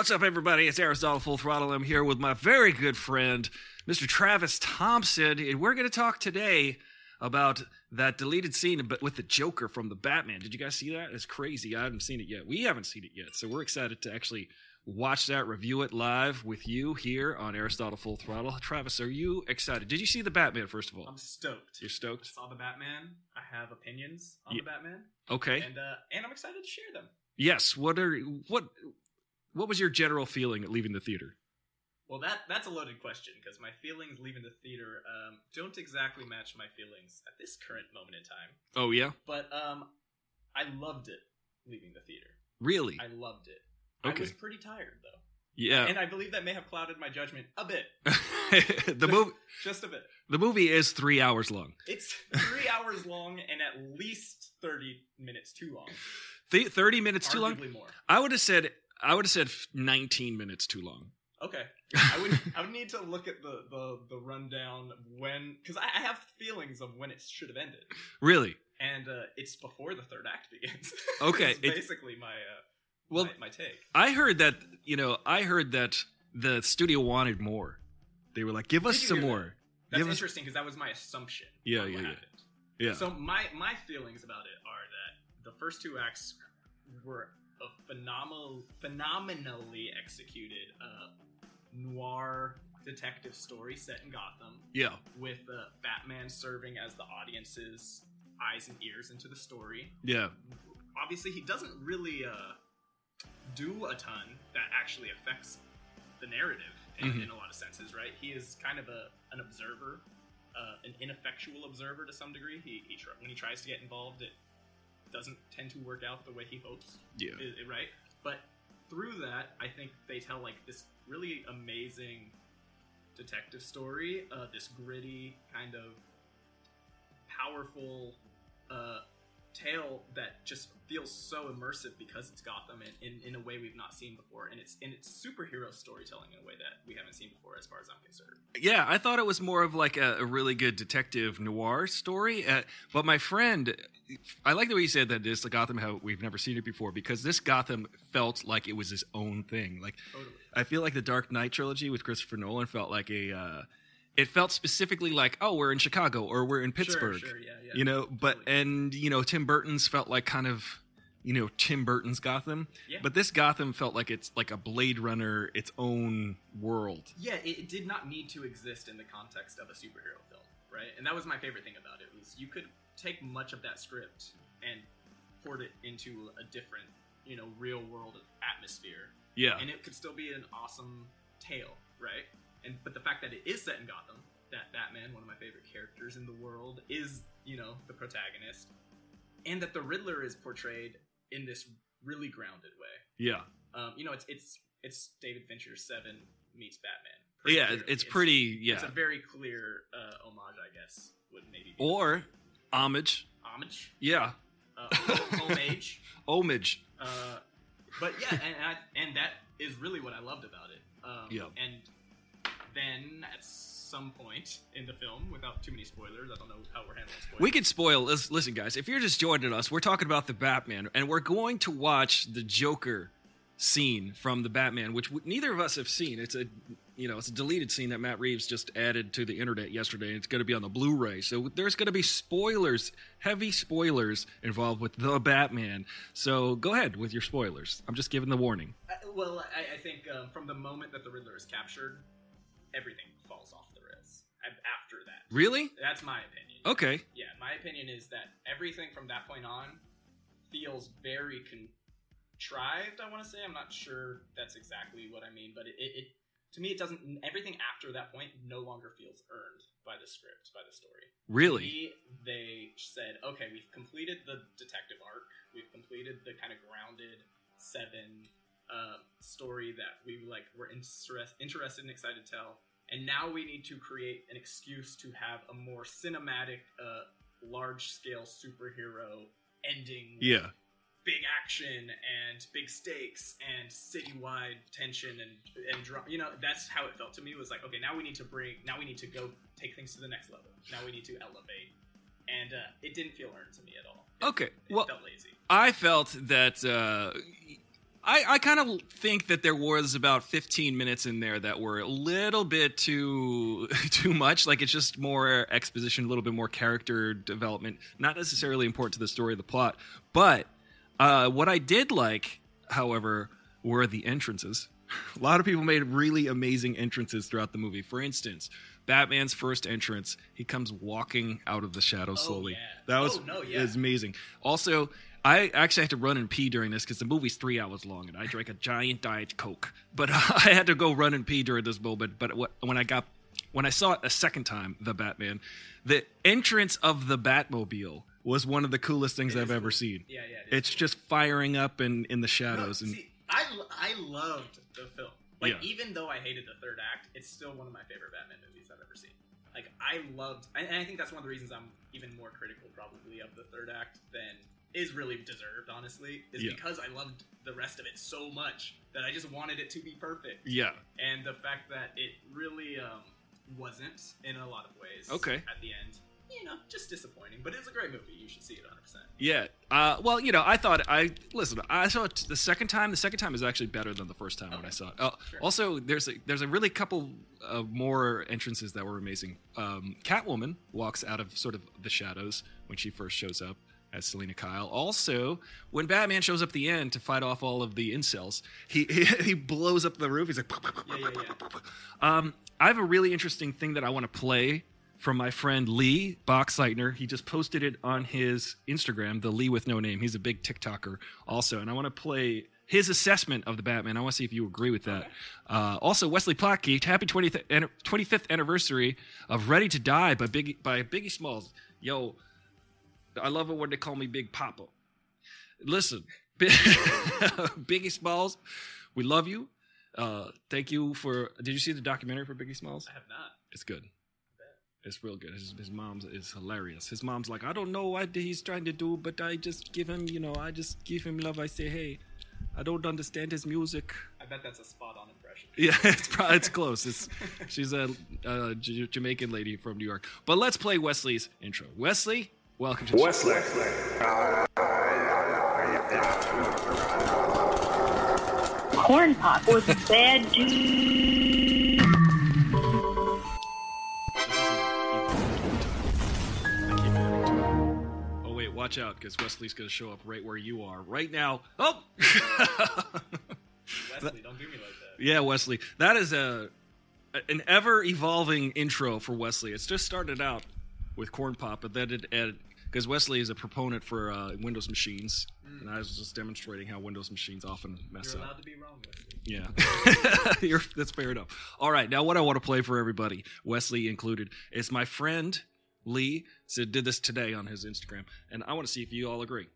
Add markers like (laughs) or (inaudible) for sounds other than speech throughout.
What's up, everybody? It's Aristotle Full Throttle. I'm here with my very good friend, Mr. Travis Thompson, and we're going to talk today about that deleted scene but with the Joker from the Batman. Did you guys see that? It's crazy. I haven't seen it yet. We haven't seen it yet, so we're excited to actually watch that, review it live with you here on Aristotle Full Throttle. Travis, are you excited? Did you see the Batman first of all? I'm stoked. You're stoked. I saw the Batman. I have opinions on Yeah. the Batman, Okay. and uh, and I'm excited to share them. Yes. What are what what was your general feeling at leaving the theater? Well, that that's a loaded question because my feelings leaving the theater um, don't exactly match my feelings at this current moment in time. Oh yeah? But um, I loved it leaving the theater. Really? I loved it. Okay. I was pretty tired though, yeah. and I believe that may have clouded my judgment a bit, (laughs) the movie (laughs) just a bit. the movie is 3 hours long. It's three (laughs) hours long and at least thirty minutes too long. Th- 30 minutes too long? Arguably more. I would have said I would have said 19 minutes too long. Okay. (laughs) I would I would need to look at the the, the rundown when because I, I have feelings of when it should have ended, really? and uh, it's before the third act begins. (laughs) Okay, It's it- basically my uh, Well, my, my take. I heard that, you know, I heard that the studio wanted more. They were like, "Give us some hear that? more." That's Give interesting because that was my assumption. Yeah, yeah, yeah. happened. Yeah. So my my feelings about it are that the first two acts were a phenomenal, phenomenally executed uh, noir detective story set in Gotham. yeah. with uh, Batman serving as the audience's eyes and ears into the story. Yeah. Obviously, he doesn't really uh, do a ton that actually affects the narrative in, Mhm. in a lot of senses, right? He is kind of a an observer, uh, an ineffectual observer to some degree. He, he tr- when he tries to get involved, it doesn't tend to work out the way he hopes Yeah. right? But through that, I think they tell like this really amazing detective story, uh, this gritty kind of powerful uh, tale that just feels so immersive because it's Gotham in, in, in a way we've not seen before, and it's and it's superhero storytelling in a way that we haven't seen before, as far as I'm concerned. Yeah, I thought it was more of like a, a really good detective noir story. Uh, but my friend, I like the way you said that this the Gotham how we've never seen it before because this Gotham felt like it was his own thing. Like Totally. I feel like the Dark Knight trilogy with Christopher Nolan felt like a. Uh, it felt specifically like, oh, we're in Chicago or we're in Pittsburgh. Sure, sure, yeah, yeah. you know, but totally. and you know, Tim Burton's felt like kind of, you know, Tim Burton's Gotham. Yeah. But this Gotham felt like it's like a Blade Runner, its own world. Yeah, it, it did not need to exist in the context of a superhero film, right? And that was my favorite thing about it was you could take much of that script and port it into a different, you know, real world atmosphere, Yeah. and it could still be an awesome tale, right? And but the fact that it is set in Gotham, that Batman, one of my favorite characters in the world, is you know the protagonist, and that the Riddler is portrayed in this really grounded way. yeah. Um, you know, it's it's it's David Fincher's Seven meets Batman. Yeah, clearly. it's pretty. Yeah. It's a very clear uh, homage, I guess. Would maybe be or homage. homage, Yeah. uh, homage. (laughs) Homage. Uh, but yeah, and I, and that is really what I loved about it. Um, Yeah. And then at some point in the film, without too many spoilers, I don't know how we're handling spoilers. We could spoil. Listen, guys, if you're just joining us, we're talking about the Batman, and we're going to watch the Joker scene from the Batman, which neither of us have seen. It's a, you know, it's a deleted scene that Matt Reeves just added to the internet yesterday. and It's going to be on the Blu-ray, so there's going to be spoilers, heavy spoilers involved with the Batman. So go ahead with your spoilers. I'm just giving the warning. I, well, I, I think um, from the moment that the Riddler is captured, everything falls off the rails. After that, Really? that's my opinion. Okay. Yeah, my opinion is that everything from that point on feels very contrived. I want to say I'm not sure that's exactly what I mean, but it, it, it to me it doesn't. Everything after that point no longer feels earned by the script, by the story. To Really? me, they said, okay, we've completed the detective arc. We've completed the kind of grounded seven uh, story that we like were interest, interested and excited to tell. And now we need to create an excuse to have a more cinematic, uh, large scale superhero ending. with Yeah. Big action and big stakes and citywide tension and and dra- you know that's how it felt to me was like okay now we need to bring now we need to go take things to the next level now we need to elevate and uh, it didn't feel earned to me at all. It- Okay, it well- felt lazy. I felt that uh, I, I kind of think that there was about 15 minutes in there that were a little bit too (laughs) too much. Like it's just more exposition, a little bit more character development, not necessarily important to the story of the plot. But uh, what I did like, however, were the entrances. (laughs) A lot of people made really amazing entrances throughout the movie. For instance, Batman's first entrance, he comes walking out of the shadows Oh, slowly. yeah. That was Oh, no, yeah. amazing. Also, I actually had to run and pee during this because the movie's three hours long, and I drank a giant diet coke. (laughs) But uh, I had to go run and pee during this moment. But when I got when I saw it a second time, the Batman, the entrance of the Batmobile was one of the coolest things It I've is ever cool. seen. Yeah, yeah. it is It's cool. just firing up in, in the No, shadows, and see, I I loved the film. Like Yeah. even though I hated the third act, it's still one of my favorite Batman movies I've ever seen. Like I loved, and and I think that's one of the reasons I'm even more critical probably of the third act than is really deserved. Honestly, is Yeah. because I loved the rest of it so much that I just wanted it to be perfect. yeah, And the fact that it really um, wasn't in a lot of ways. Okay. At the end, you know, just disappointing. But it's a great movie. You should see it 100. percent yeah. Uh, well, you know, I thought I listen. I saw it the second time. The second time is actually better than the first time when I saw it. Oh, Sure. Also, there's a, there's a really couple of more entrances that were amazing. Um, Catwoman walks out of sort of the shadows when she first shows up as Selina Kyle. Also, when Batman shows up at the end to fight off all of the incels, he he, (laughs) he blows up the roof. He's like, Yeah, yeah, yeah. um, I have a really interesting thing that I want to play from my friend Lee Boxleitner. He just posted it on his Instagram, the Lee with no name. He's a big TikToker also, and I want to play his assessment of the Batman. I want to see if you agree with that. Uh, also, Wesley Plotke, happy 20th, 25th anniversary of Ready to Die by Biggie, by Biggie Smalls. Yo, I love it when they call me Big Papa. Listen, (laughs) Biggie Smalls, we love you. Uh, thank you for. Did you see the documentary for Biggie Smalls? I have not. It's good. It's real good. His, his mom's is hilarious. His mom's like, I don't know what he's trying to do, but I just give him, you know, I just give him love. I say, hey, I don't understand his music. I bet that's a spot on impression. (laughs) Yeah, it's probably it's close. It's she's a, Jamaican lady from New York. But let's play Wesley's intro. Wesley, welcome to. Wesley. Corn Pop was a bad dude. Oh wait, watch out, because Wesley's going to show up right where you are right now. Oh, (laughs) Wesley, don't do me like that. yeah, Wesley. That is a an ever evolving intro for Wesley. It's just started out with Corn Pop, but then it because Wesley is a proponent for uh, Windows machines, and I was just demonstrating how Windows machines often mess You're up. allowed to be wrong, Wesley. Yeah, (laughs) You're, that's fair enough. All right, now what I want to play for everybody, Wesley included, is my friend Lee. So did this today on his Instagram, and I want to see if you all agree.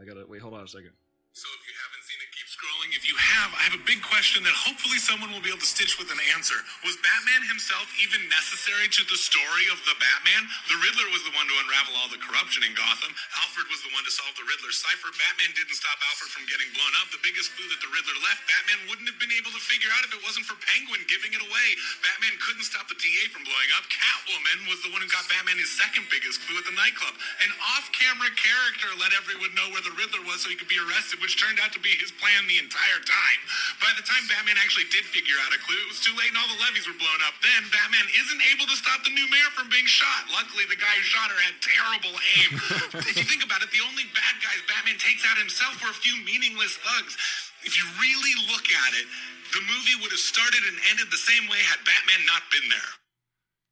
I gotta wait. Hold on a second. So if you haven't seen it, keep scrolling. If you have, I have a big question that hopefully someone will be able to stitch with an answer. Was Batman himself even necessary to the story of the Batman? The Riddler was the one to unravel all the corruption in Gotham. Alfred was the one to solve the Riddler's cipher. Batman didn't stop Alfred from getting blown up. The biggest clue that the Riddler left, Batman wouldn't have been able to figure out if it wasn't for Penguin giving it away. Batman couldn't stop the DA from blowing up. Catwoman was the one who got Batman his second biggest clue at the nightclub. An off-camera character let everyone know where the Riddler was so he could be arrested, which turned out to be his plan the entire time. By the time Batman actually did figure out a clue, it was too late and all the levees were blown up. Then Batman isn't able to stop the new mayor from being shot. Luckily, the guy who shot her had terrible aim. (laughs) if you think about it, the only bad guys Batman takes out himself were a few meaningless thugs. If you really look at it, the movie would have started and ended the same way had Batman not been there.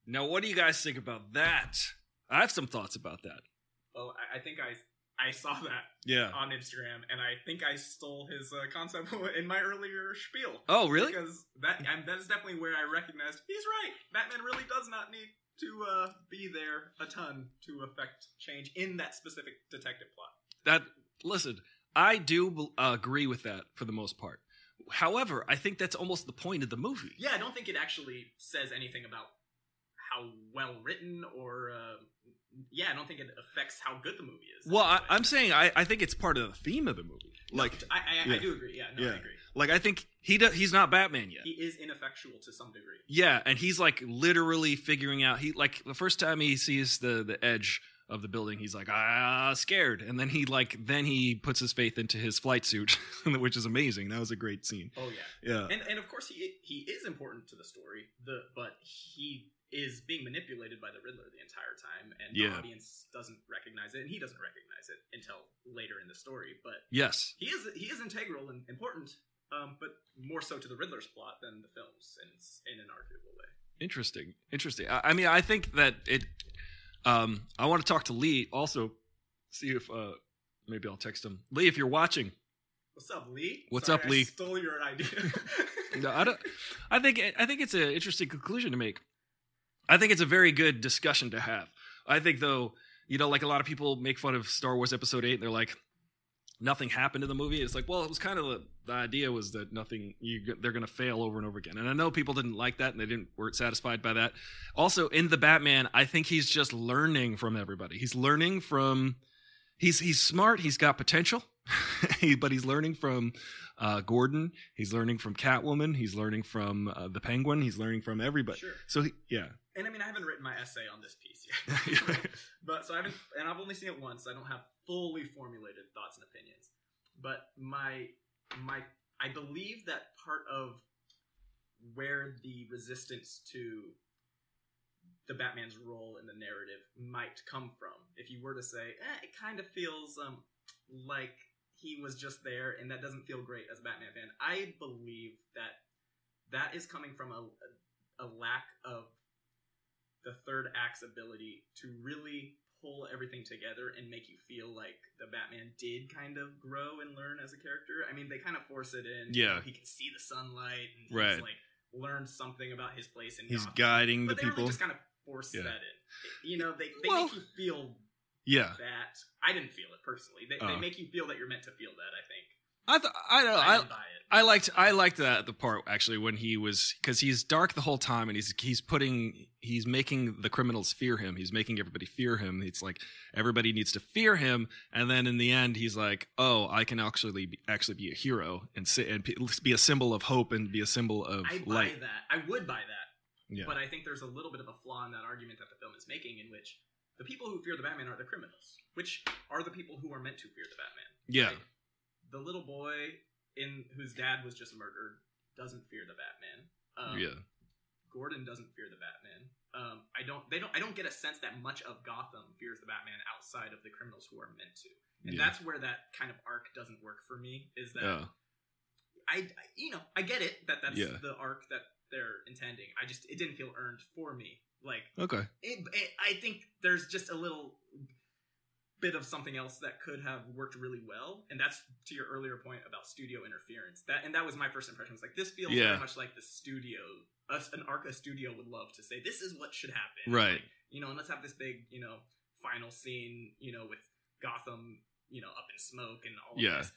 Now, what do you guys think about that? I have some thoughts about that. Well, I, I think I I saw that Yeah. on Instagram, and I think I stole his uh, concept (laughs) in my earlier spiel. Oh, really? Because that and that is definitely where I recognized he's right. Batman really does not need to uh, be there a ton to affect change in that specific detective plot. That listen, I do uh, agree with that for the most part. However, I think that's almost the point of the movie. Yeah, I don't think it actually says anything about how well written or uh, yeah, I don't think it affects how good the movie is. Well, I, I'm saying I, I think it's part of the theme of the movie. No, Like, I, I, yeah. I do agree. Yeah, no, Yeah. I agree. like I think he do, he's not Batman yet. He is ineffectual to some degree. Yeah, and he's like literally figuring out. He like the first time he sees the the edge of the building, he's like, ah, scared, and then he like then he puts his faith into his flight suit, (laughs) which is amazing. That was a great scene. Oh yeah. Yeah, And and of course he he is important to the story. The but he is being manipulated by the Riddler the entire time, and Yeah. the audience doesn't recognize it, and he doesn't recognize it until later in the story. But yes, he is he is integral and important, um, but more so to the Riddler's plot than the films, in in an arguable way. interesting, interesting. I, I mean, I think that it. Um, I want to talk to Lee also, see if uh maybe I'll text him. Lee, if you're watching, What's up, Lee? What's Sorry, up, I Lee? stole your idea. (laughs) No, I don't. I think I think it's an interesting conclusion to make. I think it's a very good discussion to have. I think though, you know, like a lot of people make fun of Star Wars Episode Eight, and they're like, nothing happened in the movie. It's like, well, it was kind of the, the idea was that nothing. You they're going to fail over and over again, and I know people didn't like that, and they didn't weren't satisfied by that. Also, in the Batman, I think he's just learning from everybody. He's learning from. He's he's smart. He's got potential, (laughs) he, but he's learning from uh, Gordon. He's learning from Catwoman. He's learning from uh, the Penguin. He's learning from everybody. sure. So he, yeah, And I mean, I haven't written my essay on this piece yet, (laughs) but so I haven't, and I've only seen it once. So I don't have fully formulated thoughts and opinions. But my my, I believe that part of where the resistance to the Batman's role in the narrative might come from, if you were to say, eh, it kind of feels um like he was just there, and that doesn't feel great as a Batman fan. I believe that that is coming from a, a lack of the third act's ability to really pull everything together and make you feel like the Batman did kind of grow and learn as a character. I mean, they kind of force it in. you Yeah. know, he can see the sunlight and he's Right. like learned something about his place and he's Gotham. guiding But the they really people. just kind of force Yeah. that in. You know, they, they Well- make you feel yeah, that. I didn't feel it personally. They, they Oh. make you feel that you're meant to feel that. I think. I th- I don't know. I I, didn't buy it. I liked I liked that the part actually when he was because he's dark the whole time and he's he's putting he's making the criminals fear him. He's making everybody fear him. It's like everybody needs to fear him, and then in the end he's like, oh, I can actually be, actually be a hero and and be a symbol of hope and be a symbol of I buy light. that. I would buy that. Yeah, But I think there's a little bit of a flaw in that argument that the film is making, in which the people who fear the Batman are the criminals, which are the people who are meant to fear the Batman. yeah, Right? The little boy in whose dad was just murdered doesn't fear the Batman. Um, yeah, Gordon doesn't fear the Batman. Um, I don't. They don't. I don't get a sense that much of Gotham fears the Batman outside of the criminals who are meant to, and Yeah. that's where that kind of arc doesn't work for me. Is that yeah, I, I- you know, I get it that that's Yeah. the arc that they're intending. I just it didn't feel earned for me. Like okay, it, it, I think there's just a little bit of something else that could have worked really well, and that's to your earlier point about studio interference. That and that was my first impression. Was like this feels Yeah. very much like the studio, us an Arca studio would love to say. This is what should happen, Right. Like, you know, and let's have this big, you know, final scene, you know, with Gotham, you know, up in smoke and all. Yeah. Of this.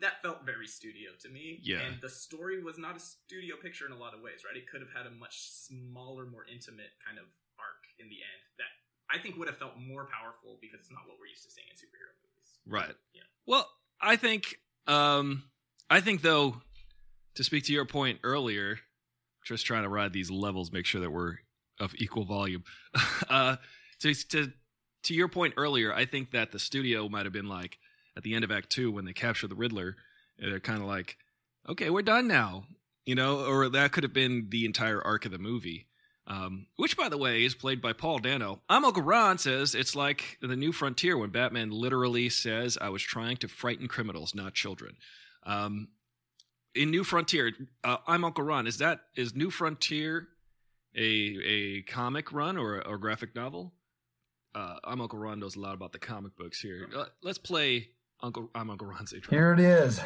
That felt very studio to me. Yeah. And the story was not a studio picture in a lot of ways, right? It could have had a much smaller, more intimate kind of arc in the end that I think would have felt more powerful because it's not what we're used to seeing in superhero movies. right. Yeah. Well, I think um I think though to speak to your point earlier, just trying to ride these levels, make sure that we're of equal volume. (laughs) uh to to to your point earlier, I think that the studio might have been like at the end of Act Two when they capture the Riddler, they're kind of like, okay, we're done now, you know, or that could have been the entire arc of the movie. Um, which, by the way, is played by Paul Dano. I'm Uncle Ron says it's like the New Frontier when Batman literally says, "I was trying to frighten criminals, not children." Um, in New Frontier, uh, I'm Uncle Ron. Is that is New Frontier a a comic run or a, or a graphic novel? Uh, I'm Uncle Ron knows a lot about the comic books here. Uh, let's play Uncle I'm Uncle Ron's intro. Here it is,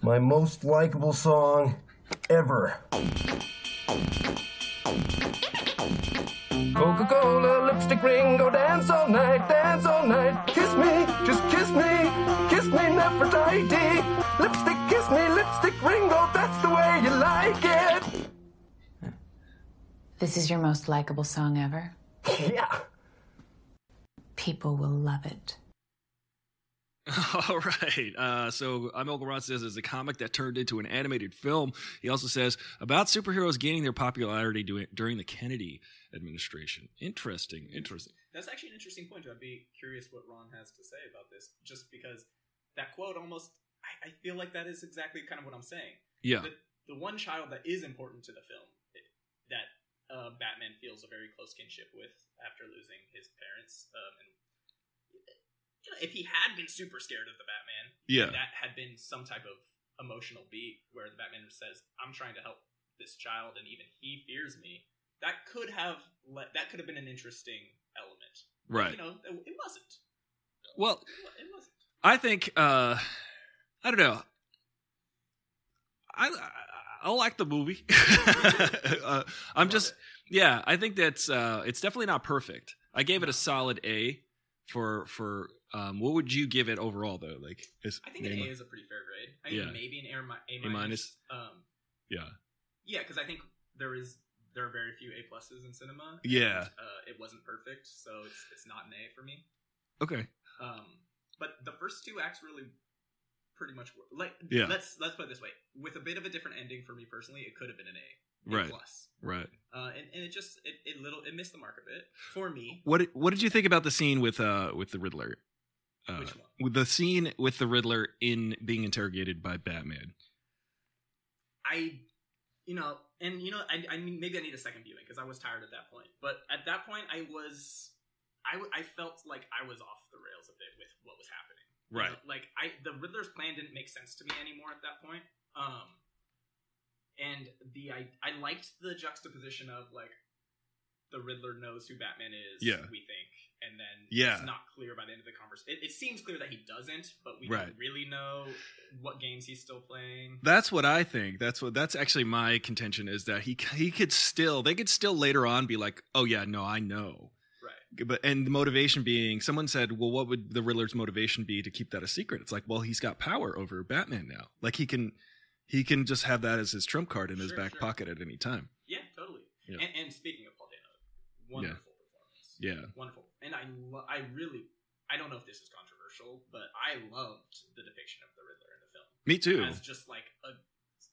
my most likable song ever. Coca ring, go dance all night, dance all night. Kiss me, just kiss me, kiss me, Nefertiti. Lipstick, kiss me, lipstick ringo, that's the way you like it. This is your most likable song ever. (laughs) Yeah. People will love it. (laughs) All right. Uh, so I'm Uncle Ron says it's a comic that turned into an animated film. He also says about superheroes gaining their popularity doing, during the Kennedy administration. Interesting. Interesting. That's actually an interesting point. I'd be curious what Ron has to say about this, just because that quote almost, I, I feel like that is exactly kind of what I'm saying. Yeah. The, the one child that is important to the film that uh, Batman feels a very close kinship with after losing his parents, um, and you know, if he had been super scared of the Batman, Yeah. that had been some type of emotional beat where the Batman says, "I'm trying to help this child, and even he fears me." That could have let, that could have been an interesting element. Right. You know, it, wasn't. Well, It wasn't. I think uh I don't know. I I, I like the movie. (laughs) uh, I'm just it. yeah. I think that's uh it's definitely not perfect. I gave it a solid A for for um. What would you give it overall though? Like, is, I think an A is a pretty fair grade. I think Yeah. maybe an A, A minus. Um, yeah yeah, because I think there is there are very few A pluses in cinema. and, Yeah. uh, it wasn't perfect, so it's it's not an A for me. okay Um, but the first two acts really pretty much were like Yeah. Let's let's put it this way: with a bit of a different ending for me personally, it could have been an A, A Right. plus. right. Uh, and, and it just it, it little it missed the mark a bit for me. What did- what did you think about the scene with uh with the Riddler? Uh, Which one? the scene with the Riddler in being interrogated by Batman. I, you know, and you know, I, I mean, maybe I need a second viewing because I was tired at that point. But at that point, I was, I, I felt like I was off the rails a bit with what was happening. You Right. know, like I, the Riddler's plan didn't make sense to me anymore at that point. Um, and the I, I liked the juxtaposition of like the Riddler knows who Batman is. Yeah. we think, and then Yeah. it's not clear by the end of the conversation. It, it seems clear that he doesn't, but we Right. don't really know what games he's still playing. That's what I think. That's what that's actually my contention is that he he could still they could still later on be like, "Oh yeah, no, I know." Right. But and the motivation being someone said, "Well, what would the Riddler's motivation be to keep that a secret?" It's like, "Well, he's got power over Batman now. Like he can he can just have that as his trump card in his Sure, back sure. pocket at any time." Yeah, totally. Yeah. And, and speaking of Paul Dano, wonderful performance. Yeah. Wonderful. And I, lo- I really, I don't know if this is controversial, but I loved the depiction of the Riddler in the film Me too. as just like a,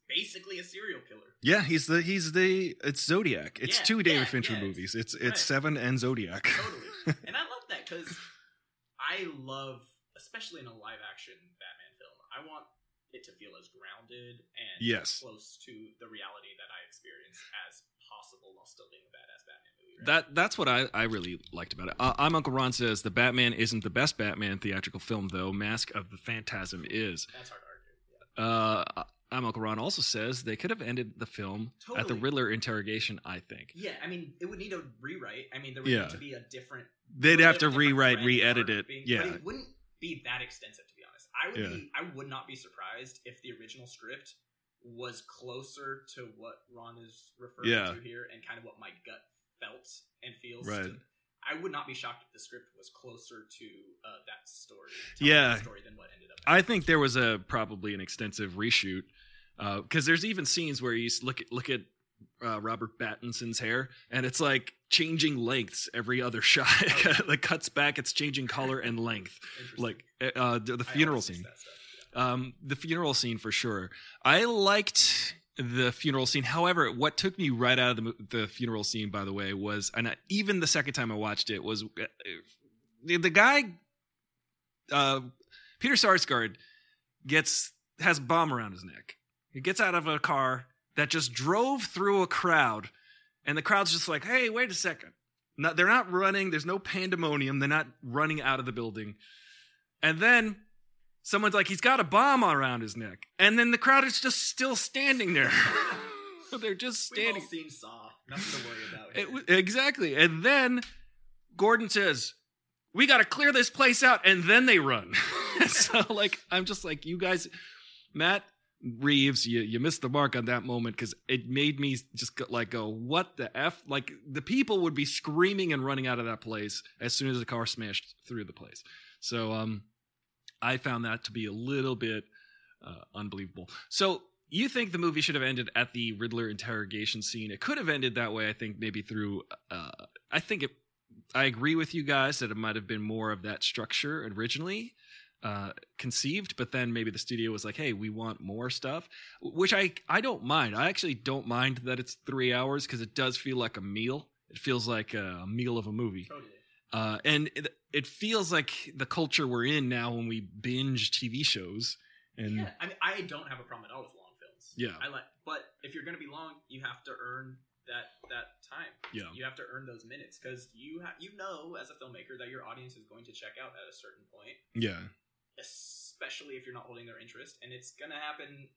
basically a serial killer. Yeah, he's the he's the it's Zodiac. It's Yeah, two David yeah, Fincher yeah, movies. It's it's right. Seven and Zodiac. Totally. (laughs) and I love that because I love, especially in a live action Batman film, I want it to feel as grounded and Yes. close to the reality that I experience as possible while still being a badass Batman movie. That that's what I, I really liked about it. Uh, I'm Uncle Ron says the Batman isn't the best Batman theatrical film though. Mask of the Phantasm is. That's hard to argue. Yeah. Uh, I'm Uncle Ron also says they could have ended the film at the Riddler interrogation. I think Yeah, I mean, it would need a rewrite. I mean, there would Yeah. need to be a different. they'd have to rewrite, re-edit it. being- Yeah, but it wouldn't be that extensive, to be honest. I would Yeah. be. I would not be surprised if the original script was closer to what Ron is referring Yeah. to here, and kind of what my gut felt and feels. Right. to- I would not be shocked if the script was closer to uh, that story, Yeah. that story than what ended up. I think there was a probably an extensive reshoot because there's even scenes where you look at look at uh, Robert Pattinson's hair and it's like changing lengths every other (laughs) shot. like cuts back, it's changing color and length. Like uh, the, the funeral scene. yeah. Um, the funeral scene for sure. I liked the funeral scene. However, what took me right out of the the funeral scene, by the way, was and I, even the second time I watched it was uh, the, the guy, uh, Peter Sarsgaard, gets has a bomb around his neck. He gets out of a car that just drove through a crowd, and the crowd's just like, "Hey, wait a second. No, they're not running. There's no pandemonium. They're not running out of the building." And then someone's like, he's got a bomb around his neck. And then the crowd is just still standing there. (laughs) They're just standing. We've all seen Saw. Nothing to worry about. It exactly. And then Gordon says, we got to clear this place out. And then they run. (laughs) so, like, I'm just like, you guys, Matt Reeves, you, you missed the mark on that moment because it made me just go, like go, what the F? Like, the people would be screaming and running out of that place as soon as the car smashed through the place. So, um, I found that to be a little bit uh, unbelievable. So you think the movie should have ended at the Riddler interrogation scene? It could have ended that way. I think maybe through. Uh, I think it. I agree with you guys that it might have been more of that structure originally. uh, conceived, but then maybe the studio was like, "Hey, we want more stuff," which I I don't mind. I actually don't mind that it's three hours because it does feel like a meal. It feels like a meal of a movie, Totally. uh, and it, feels like the culture we're in now when we binge TV shows. And yeah, I mean, I don't have a problem at all with long films. Yeah. I like, but if you're gonna be long, you have to earn that that time. Yeah. you have to earn those minutes because you ha- you know as a filmmaker that your audience is going to check out at a certain point, yeah, especially if you're not holding their interest, and it's gonna happen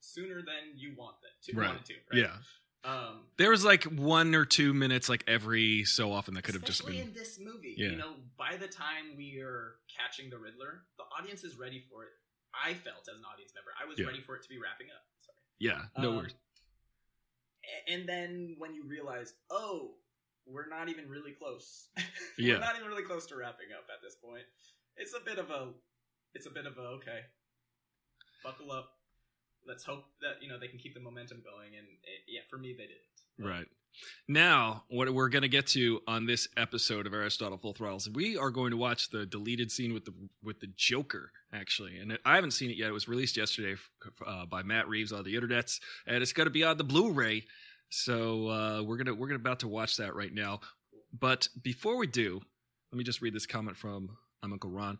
sooner than you want that to Right. want it to. Right? yeah. Um, There was like one or two minutes, like every so often, that could have just been. in this movie. Yeah. You know, by the time we are catching the Riddler, the audience is ready for it. I felt as an audience member, I was Yeah. ready for it to be wrapping up. Sorry. Yeah, no Um, worries. And then when you realize, oh, we're not even really close. (laughs) Yeah. we're not even really close to wrapping up at this point. It's a bit of a, it's a bit of a okay. Buckle up. Let's hope that you know they can keep the momentum going. And it, yeah, for me, they didn't. Right. Now, what we're going to get to on this episode of Aristotle Full Throttles, we are going to watch the deleted scene with the with the Joker, actually, and I haven't seen it yet. It was released yesterday uh, by Matt Reeves on the internets, and it's going to be on the Blu-ray. So uh, we're gonna we're gonna about to watch that right now. But before we do, let me just read this comment from I'm Uncle Ron.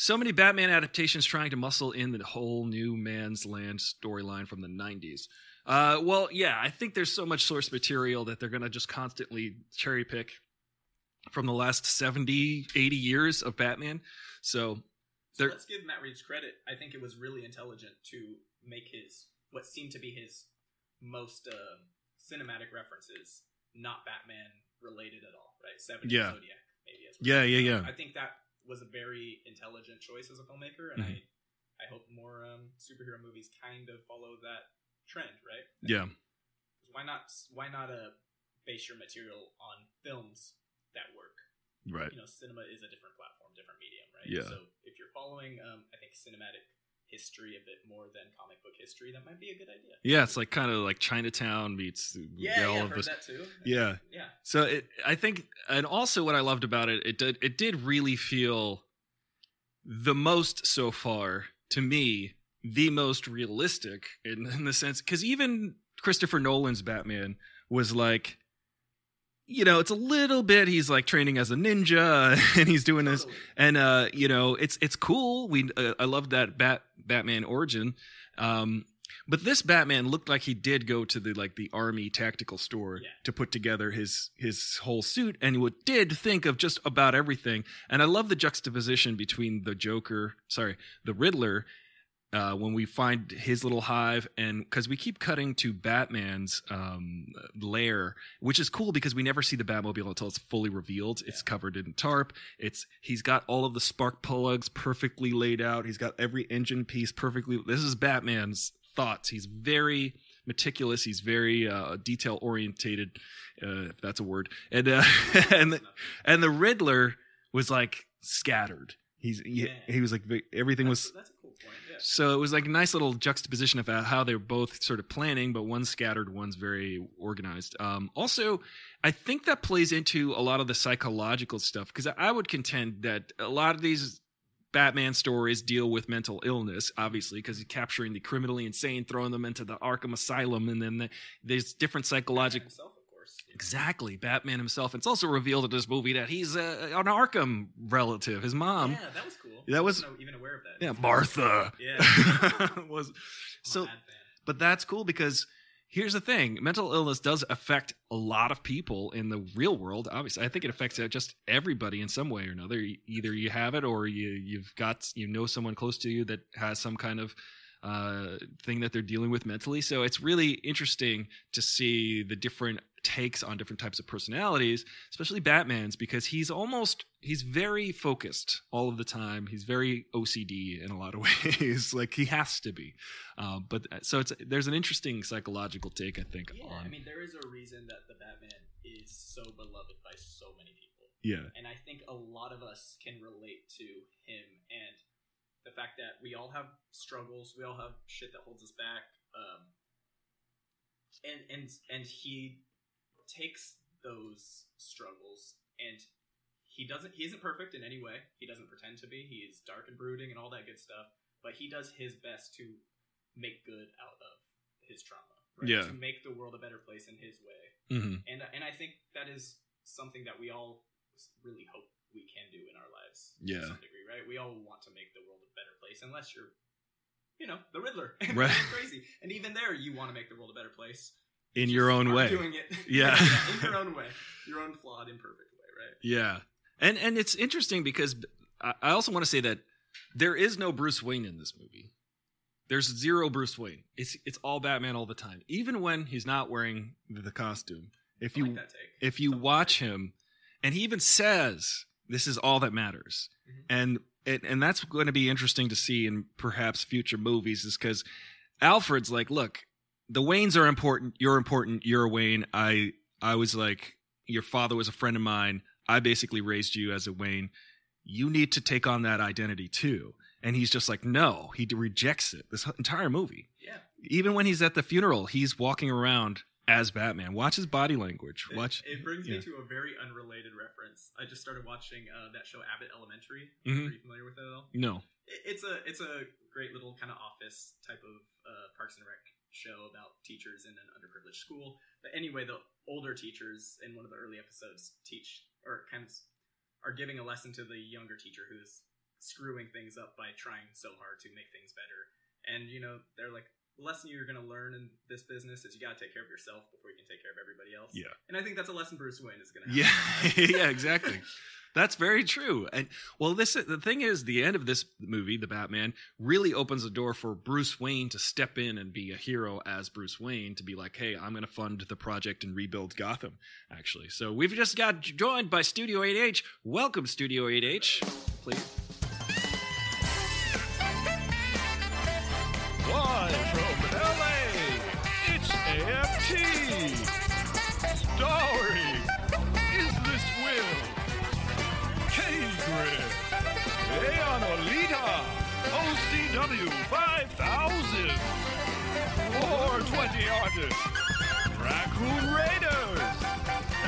So many Batman adaptations trying to muscle in the whole No Man's Land storyline from the 90s. Uh, well, yeah, I think there's so much source material that they're going to just constantly cherry pick from the last 70, 80 years of Batman. So, So let's give Matt Reeves credit. I think it was really intelligent to make his what seemed to be his most uh, cinematic references not Batman related at all, right? Seven Yeah. Zodiac, maybe. As well. yeah, yeah, yeah. I think that was a very intelligent choice as a filmmaker, and Mhm. I I hope more um, superhero movies kind of follow that trend, right? Yeah. Why not? Why not uh, base your material on films that work? Right. you know, cinema is a different platform, different medium, right? Yeah. So if you're following, um, I think cinematic history a bit more than comic book history, that might be a good idea. Yeah, it's like kind of like Chinatown meets yeah, all yeah, of heard this. that too. Yeah. yeah, So it, I think, and also what I loved about it, it did, it did really feel the most so far to me, the most realistic in, in the sense, because even Christopher Nolan's Batman was like, you know, it's a little bit. He's like training as a ninja, (laughs) and he's doing this, and uh, you know, it's it's cool. We uh, I love that Bat Batman origin. Um, but this Batman looked like he did go to the like the army tactical store Yeah. to put together his his whole suit, and he did think of just about everything. And I love the juxtaposition between the Joker, sorry, the Riddler, uh, when we find his little hive, and because we keep cutting to Batman's um, lair, which is cool because we never see the Batmobile until it's fully revealed. It's covered in tarp. It's he's got all of the spark plugs perfectly laid out. He's got every engine piece perfectly. This is Batman's thoughts. He's very meticulous. He's very uh, detail orientated, uh, if that's a word. And uh, (laughs) and the, and the Riddler was like scattered. He's he, Yeah. he was like ve- everything was that's, so it was like a nice little juxtaposition of how they're both sort of planning, but one's scattered, one's very organized. Um, also, I think that plays into a lot of the psychological stuff because I would contend that a lot of these Batman stories deal with mental illness, obviously, because he's capturing the criminally insane, throwing them into the Arkham Asylum, and then the, there's different psychological. Exactly, Batman himself. It's also revealed in this movie that he's uh, an Arkham relative. His mom, yeah, that was cool. that I was- wasn't even aware of that. yeah, Martha, Yeah. (laughs) was so a bad fan. but that's cool because here's the thing mental illness does affect a lot of people in the real world obviously i think it affects uh, just everybody in some way or another either you have it or you you've got you know someone close to you that has some kind of uh, thing that they're dealing with mentally so it's really interesting to see the different takes on different types of personalities especially batman's because he's almost he's very focused all of the time. He's very ocd in a lot of (laughs) ways like he has to be. Uh, but so it's there's an interesting psychological take I think Yeah, on I mean, there is a reason that the Batman is so beloved by so many people. yeah. And I think a lot of us can relate to him and the fact that we all have struggles, we all have shit that holds us back, um, and and and he takes those struggles and he doesn't he isn't perfect in any way. He doesn't pretend to be. He is dark and brooding and all that good stuff. But he does his best to make good out of his trauma. Right? Yeah. To make the world a better place in his way. hmm And and I think that is something that we all really hope we can do in our lives. Yeah. To some degree, right? We all want to make the world a better place, unless you're, you know, the Riddler. (laughs) Right. crazy. And even there, you want to make the world a better place. In Just your own way. Doing it. (laughs) Yeah. in your own way. Your own flawed, imperfect way, right? Yeah, and and it's interesting because I also want to say that there is no Bruce Wayne in this movie. There's zero Bruce Wayne. It's it's all Batman all the time, even when he's not wearing the costume. If you like if you Something watch like him, and he even says this is all that matters, Mhm. and and, and that's going to be interesting to see in perhaps future movies, is because Alfred's like, look, the Waynes are important. You're important. You're a Wayne. I I was like, your father was a friend of mine. I basically raised you as a Wayne. You need to take on that identity too. And he's just like, no, he rejects it. This entire movie, Yeah. even when he's at the funeral, he's walking around as Batman. Watch his body language. It- Watch. It, brings yeah. me to a very unrelated reference. I just started watching uh, that show Abbott Elementary. Mhm. Are you familiar with it at all? No. It- It's a it's a great little kind of office type of uh, Parks and Rec show about teachers in an underprivileged school. But anyway, the older teachers in one of the early episodes teach or kind of are giving a lesson to the younger teacher who's screwing things up by trying so hard to make things better. And you know, they're like, the lesson you're going to learn in this business is you got to take care of yourself before you can take care of everybody else. Yeah. And I think that's a lesson Bruce Wayne is going to have. Yeah, (laughs) (laughs) yeah, exactly. That's very true. And well, this the thing is, the end of this movie, the Batman, really opens the door for Bruce Wayne to step in and be a hero as Bruce Wayne to be like, hey, I'm going to fund the project and rebuild Gotham. Actually, so we've just got joined by Studio 8H. Welcome, Studio 8H. Please. W5000. artists. Raccoon Raiders.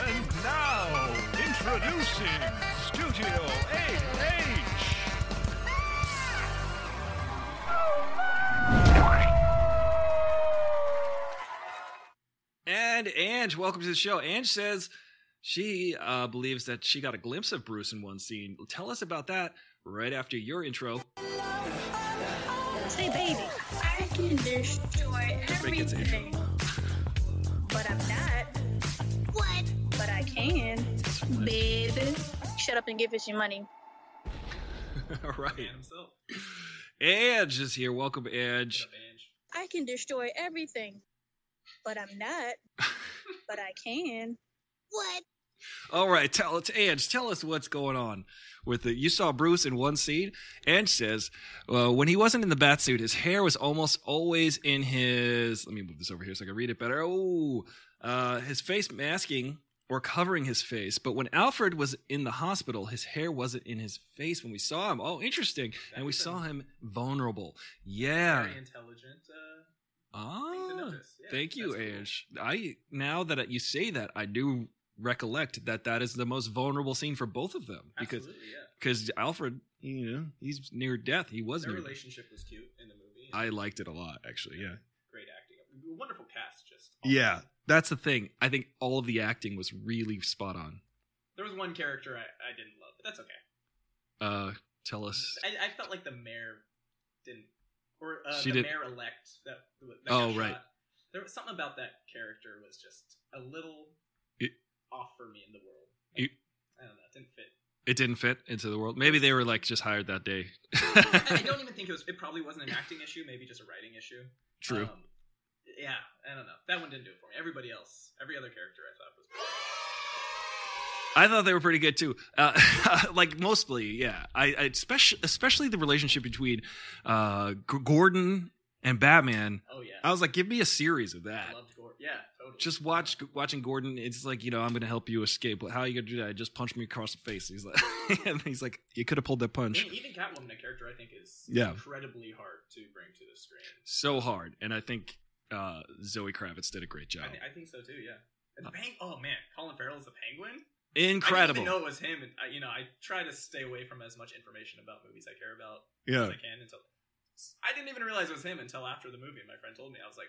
And now, introducing Studio A H. And Ange, welcome to the show. Ange says she uh, believes that she got a glimpse of Bruce in one scene. Tell us about that right after your intro. Say, baby, I can destroy Break its intro. everything. But I'm not. What? But I can. Baby. Shut up and give us your money. (laughs) All right. Edge is here. Welcome, Edge. I can destroy everything. But I'm not. (laughs) but I can. What? All right, tell us, Edge. Tell us what's going on with the. You saw Bruce in one scene. Edge says uh, when he wasn't in the bat suit, his hair was almost always in his. Let me move this over here so I can read it better. Oh, uh, his face masking or covering his face. But when Alfred was in the hospital, his hair wasn't in his face when we saw him. Oh, interesting. and we saw him vulnerable. Yeah. Very intelligent. Uh, Ah. Yeah, thank you, that's cool. I now that you say that, I do recollect that that is the most vulnerable scene for both of them because Absolutely, yeah. because Alfred, you know, he's near death. He was Their relationship was cute in the movie. I liked it a lot, actually. Yeah, Great acting. Wonderful cast, just. yeah. That's the thing. I think all of the acting was really spot on. There was one character I, I didn't love, but that's okay. Uh, tell us. I, I felt like the mayor didn't, or uh, She the didn't- mayor elect that. that Oh, right. shot. There was something about that character was just a little It- off for me in the world. You- I don't know. It didn't fit. It didn't fit into the world. Maybe they were like just hired that day. I, don't (laughs) even think it was. It probably wasn't an acting issue. Maybe just a writing issue. True. Um, yeah, I don't know. That one didn't do it for me. Everybody else, every other character, I thought was. I thought they were pretty good too. Uh, (laughs) like mostly, yeah. I, I especially especially the relationship between uh, G- Gordon and Batman. Oh yeah, I was like, give me a series of I that. loved Gordon. Yeah, totally. Just watch watching Gordon. It's like you know, I'm going to help you escape. How are you going to do that? Just punch me across the face. He's like, (laughs) and he's like, you could have pulled that I punch. mean, even Catwoman, a character I think is Yeah. incredibly hard to bring to the screen. So hard, and I think uh, Zoe Kravitz did a great job. I, th- I think so too. Yeah. And the peng- oh man, Colin Farrell is the Penguin. I didn't Incredible. even know it was him. And, I, you know, I try to stay away from as much information about movies I care about Yeah. as I can until. I didn't even realize it was him until after the movie. My friend told me. I was like,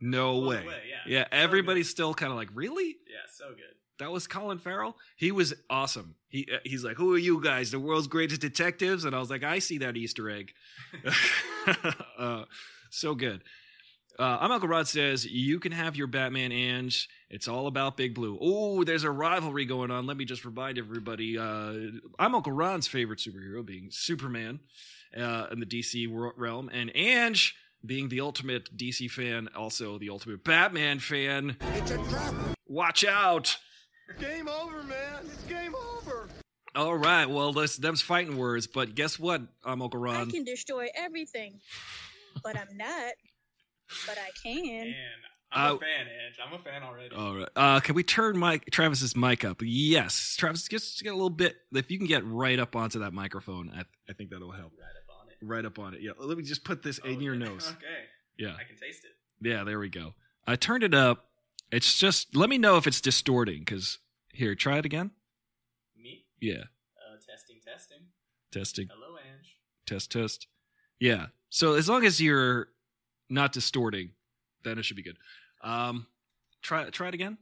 No blown way. Yeah. Yeah, everybody's still kind of like, really? Yeah, so good. That was Colin Farrell. He was awesome. He uh, he's like, "Who are you guys? The world's greatest detectives?" And I was like, "I see that Easter egg." (laughs) (laughs) uh, so good. Uh, I'm Uncle Rod says you can have your Batman, Ange. It's all about Big Blue. Oh, there's a rivalry going on. Let me just remind everybody. Uh, I'm Uncle Ron's favorite superhero, being Superman, uh, in the DC wor- realm, and Ange being the ultimate DC fan, also the ultimate Batman fan. It's a trap. Watch out! Game over, man. It's game over. All right. Well, this them's fighting words, but guess what? I'm Uncle I can destroy everything, but I'm not. But I can. And I'm Uh, a fan, Edge. I'm a fan already. All right. Uh, can we turn Mike Travis's mic up? Yes, Travis, just get a little bit. If you can get right up onto that microphone, I, I think that'll help. Right up on it. Right up on it. Yeah. Let me just put this in Oh, your okay. nose. (laughs) Okay. Yeah. I can taste it. Yeah. There we go. I turned it up. It's just. Let me know if it's distorting. Because here, try it again. Me? Yeah. Uh, testing, testing. Testing. Hello, Ange. Test. Test. Yeah. So as long as you're not distorting, then it should be good. Um, try try it again.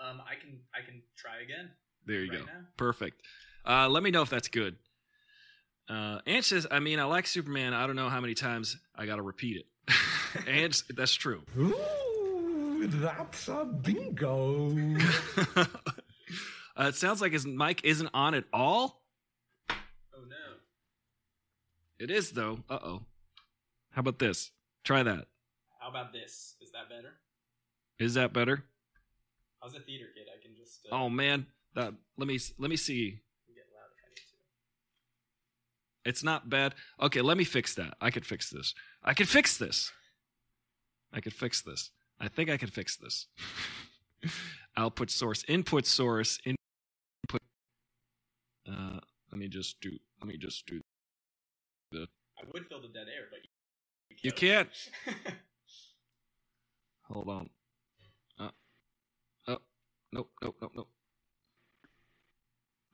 Um, I can I can try again. There you right go. now. Perfect. Uh, let me know if that's good. Uh, Ant says, I mean, I like Superman. I don't know how many times I got to repeat it. (laughs) Ant, that's true. (laughs) Ooh, that's a bingo. (laughs) uh, it sounds like his mic isn't on at all. Oh no. It is, though. Uh oh. How about this? Try that. How about this? Is that better? Is that better? I was a theater kid. I can just uh, Oh man, that let me let me see. get loud if I need to. It's not bad. Okay, let me fix that. I could fix this. I could fix this. I could fix this. I think I can fix this. (laughs) Output source, input source, input. Uh, let me just do. Let me just do. The. I would fill the dead air, but you, You can't. (laughs) Hold on. Uh, oh, nope, nope, nope, nope.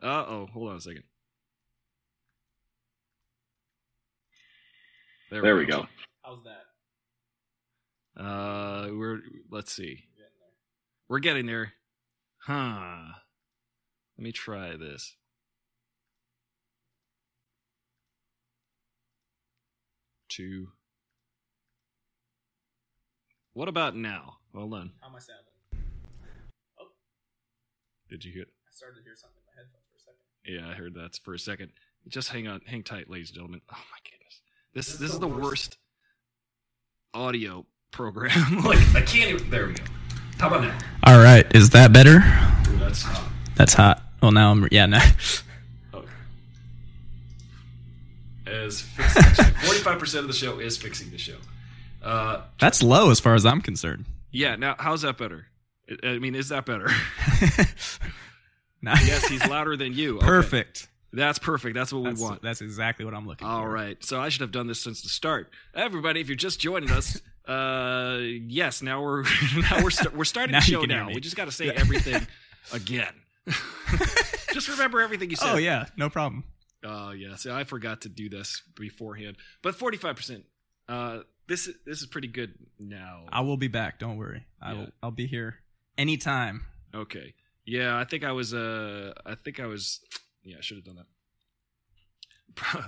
Uh oh, hold on a second. There we go. How's that? Uh, we're let's see. Getting. We're getting there. Huh. Let me try this. Two. What about now? Hold on. How am I sounding? Oh. Did you hear? I started to hear something in my headphones for a second. Yeah, I heard that for a second. Just hang on, hang tight, ladies and gentlemen. Oh my goodness, this this is the worst audio program. (laughs) like I can't. Even, there we go. How about now? All right, is that better? Ooh, that's hot. That's hot. Well, now I'm yeah. Now, (laughs) Okay. As forty-five percent of the show is fixing the show. Uh, that's low as far as I'm concerned. yeah. Now, how's that better? I I mean, is that better? (laughs) Now- yes, he's louder than you. Okay. Perfect. That's perfect. That's what That's, we want. that's exactly what I'm looking All for. All right. So I should have done this since the start. Everybody, if you're just joining us, (laughs) uh, yes, now we're (laughs) now we're st- we're starting the show now. We just got to say everything (laughs) again. just remember everything you said. Oh yeah, no problem. Oh yeah. See, I forgot to do this beforehand. But 45. percent Uh, this is this is pretty good now. I will be back. Don't worry. I Yeah. will. I'll be here anytime. Okay. Yeah, I think I was. Uh, I think I was. Yeah, I should have done that.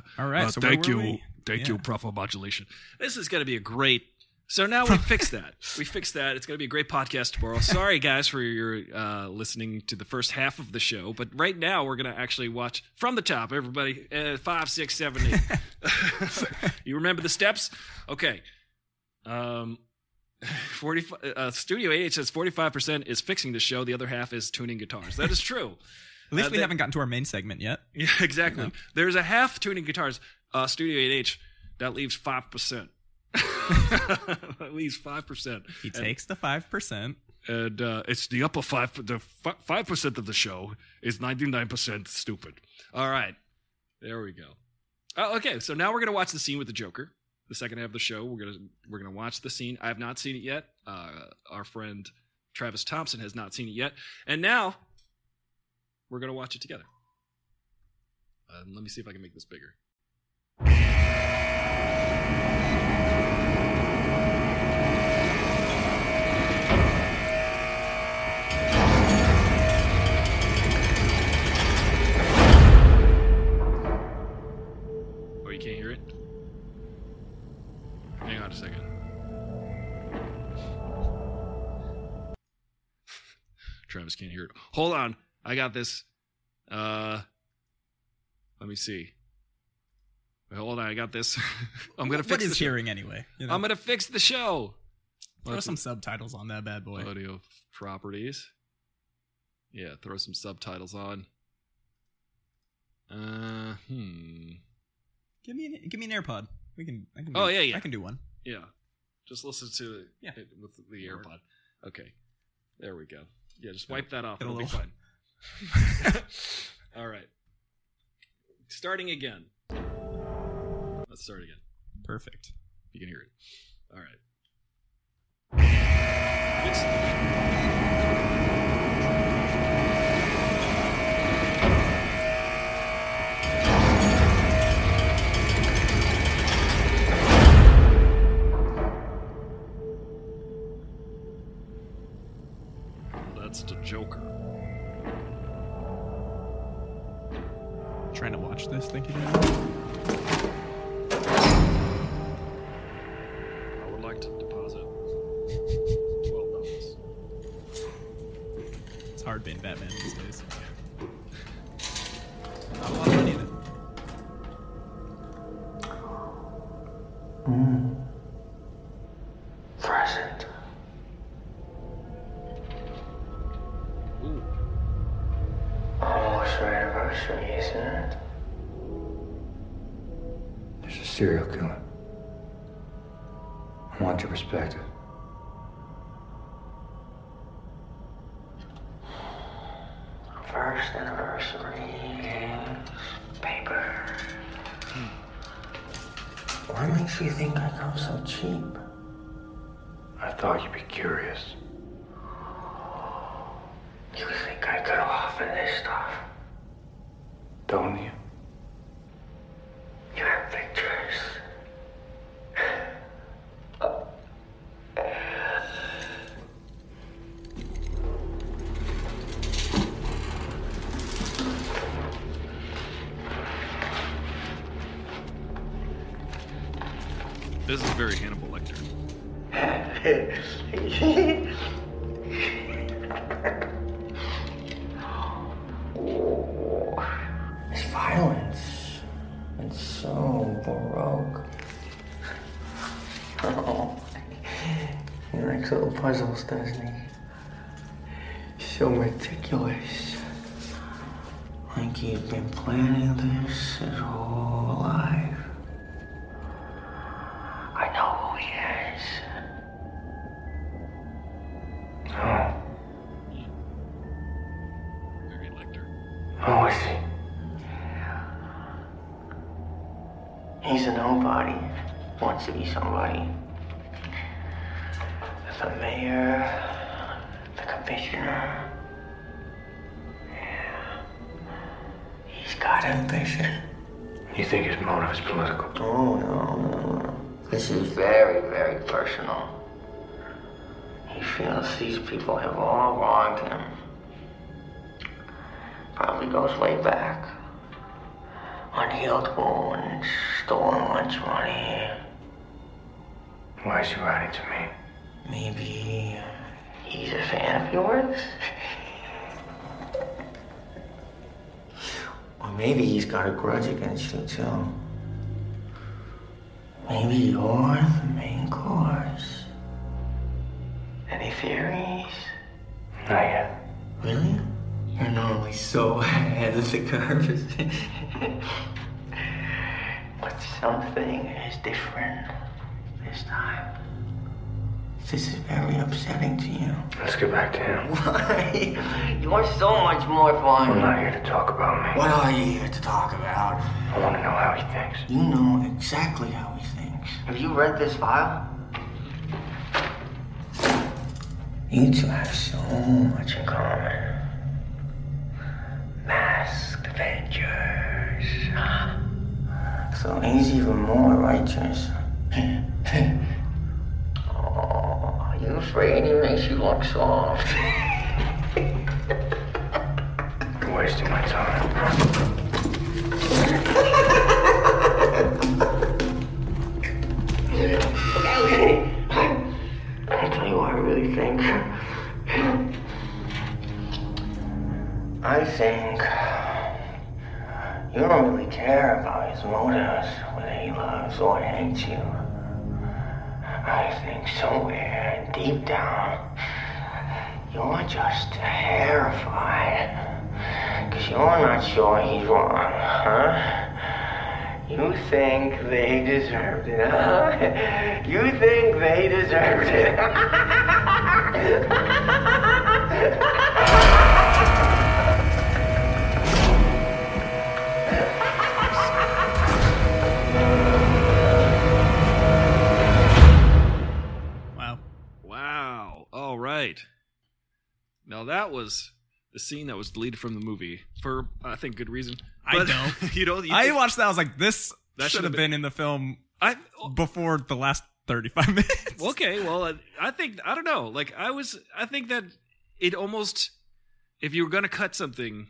(laughs) All right. Uh, so thank you, we? thank you, Yeah. proper modulation. This is going to be a great. So now we (laughs) fixed that. We fixed that. It's going to be a great podcast tomorrow. Sorry, guys, for your uh, listening to the first half of the show, but right now we're going to actually watch from the top. Everybody, uh, five, six, seven, eight. (laughs) you remember the steps? Okay. Um, forty. Uh, Studio AH says forty-five percent is fixing the show. The other half is tuning guitars. That is true. At least Uh, we haven't gotten to our main segment yet. (laughs) Yeah, exactly. There's a half tuning guitars. Uh, Studio 8H that leaves five percent. (laughs) At least five percent. He takes the five percent. and uh, it's the upper five. The five percent of the show is ninety nine percent stupid. All right, there we go. Oh, okay, so now we're gonna watch the scene with the Joker. The second half of the show, we're gonna we're gonna watch the scene. I have not seen it yet. Uh, our friend Travis Thompson has not seen it yet, and now we're gonna watch it together. Um, let me see if I can make this bigger. Oh, you can't hear it? Hang on a second. (laughs) Travis can't hear it. Hold on. I got this. Uh let me see. Hold on, I got this. (laughs) I'm gonna What fix is the show. hearing anyway? You know? I'm gonna fix the show. throw Let's- some subtitles on that bad boy. Audio properties. Yeah, throw some subtitles on. Uh, hmm. Give me an, give me an AirPod. We can. I can do, Oh, yeah, yeah. I can do one. Yeah, just listen to Yeah. it with the AirPod. Okay, there we go. Yeah, just wipe that off. A It'll be fine. (laughs) All right, starting again. Let's start again. Perfect. You can hear it. All right. It's hard being Batman these days. Not a lot of money in it. Present. Ooh, oh, Almost our anniversary, isn't it? There's a serial killer. I want your perspective. First anniversary games, paper. What you think I come so cheap? I thought you'd be curious. People have all wronged him. Probably goes way back. Unhealed wounds, stolen lunch money. Why is he writing to me? Maybe he's a fan of yours? (laughs) or maybe he's got a grudge against you, too. Maybe you're the main course. Any theories? Not yet. Really? You're normally so (laughs) ahead of the curve. (laughs) but something is different this time. This is very upsetting to you. Let's get back to him. Why? (laughs) You're so much more fun. I'm not here to talk about me. What are you here to talk about? I want to know how he thinks. You know exactly how he thinks. Have you read this file? You two have so much in common. Masked Avengers. (sighs) So he's even more righteous. oh, are you afraid he makes you look soft? You're wasting my time. (laughs) think. I think you don't really care about his motives, whether he loves or hates you. I think somewhere deep down, you're just terrified. Because you're not sure he's wrong, huh? You think they deserved it, huh? (laughs) You think they deserved it. (laughs) (laughs) Wow. Wow. All right. Now that was the scene that was deleted from the movie for I think good reason. I But- don't. (laughs) you know, you I watched that. I was like, this That should have been- been in the film I oh. before the last 35 (laughs) minutes. okay. Well, I, think I don't know. Like I was, I think that it almost, if you were going to cut something,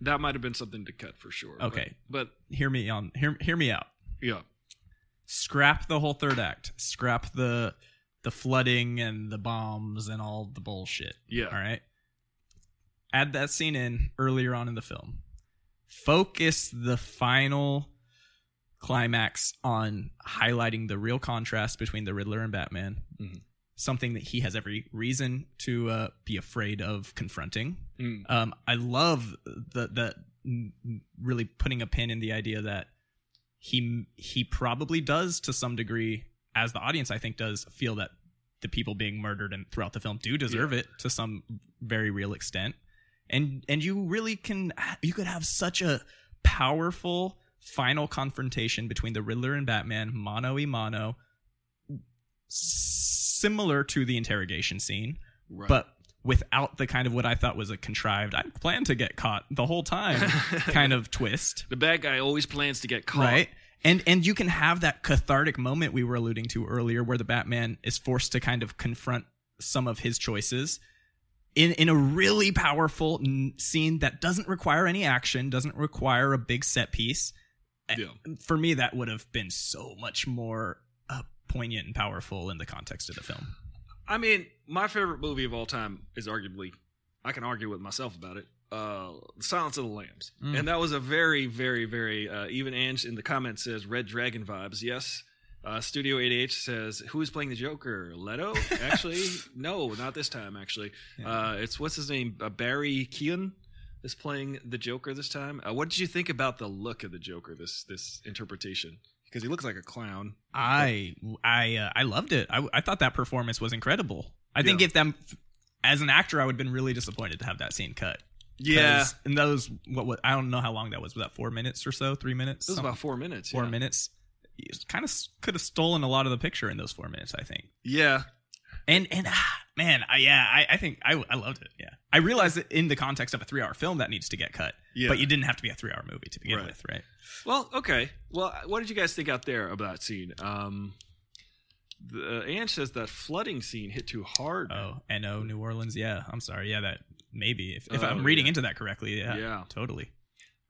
that might have been something to cut for sure. But- Okay. but, Hear me on. Hear, hear me out. yeah, Scrap the whole third act. Scrap the the flooding and the bombs and all the bullshit. Yeah. All right. Add that scene in earlier on in the film. Focus the final climax on highlighting the real contrast between the Riddler and Batman. Mhm. Something that he has every reason to uh, be afraid of confronting. Mm. Um, I love the the mm, really putting a pin in the idea that he he probably does to some degree, as the audience I think does feel that the people being murdered and throughout the film do deserve it to some very real extent, and and you really can you could have such a powerful final confrontation between the Riddler and Batman, mano a mano, similar to the interrogation scene, Right. but without the kind of what I thought was a contrived, I plan to get caught the whole time (laughs) kind of twist. the bad guy always plans to get caught. Right. And and you can have that cathartic moment we were alluding to earlier where the Batman is forced to kind of confront some of his choices in in a really powerful n- scene that doesn't require any action, doesn't require a big set piece. Yeah. For me that would have been so much more uh, poignant and powerful in the context of the film. I mean, my favorite movie of all time is arguably, I can argue with myself about it. Uh, Silence of the Lambs, Mm. and that was a very, very, very uh, even. Ange in the comments says Red Dragon vibes. Yes. Uh, Studio 8H says who is playing the Joker? Leto? (laughs) Actually, no, not this time. Actually, uh, it's what's his name? Uh, Barry Keoghan is playing the Joker this time. Uh, what did you think about the look of the Joker? This this interpretation because he looks like a clown. I I uh, I loved it. I, I thought that performance was incredible. I think if them as an actor, I would have been really disappointed to have that scene cut. Yeah. in those what, what I don't know how long that was. Was that four minutes or so? Three minutes? It was about four minutes. Four yeah. minutes. You kind of could have stolen a lot of the picture in those four minutes. I think. Yeah. And and ah, (sighs) man, I, yeah, I, I think I I loved it. Yeah, I realized that in the context of a three hour film that needs to get cut. Yeah. but you didn't have to be a three hour movie to begin Right. with, right? Well, okay. Well, what did you guys think out there about that scene? Um, the uh, Ange says that flooding scene hit too hard. Oh, no, New Orleans. Yeah, I'm sorry. Yeah, that maybe if, if Oh, I'm reading yeah. into that correctly. Yeah, Yeah. totally.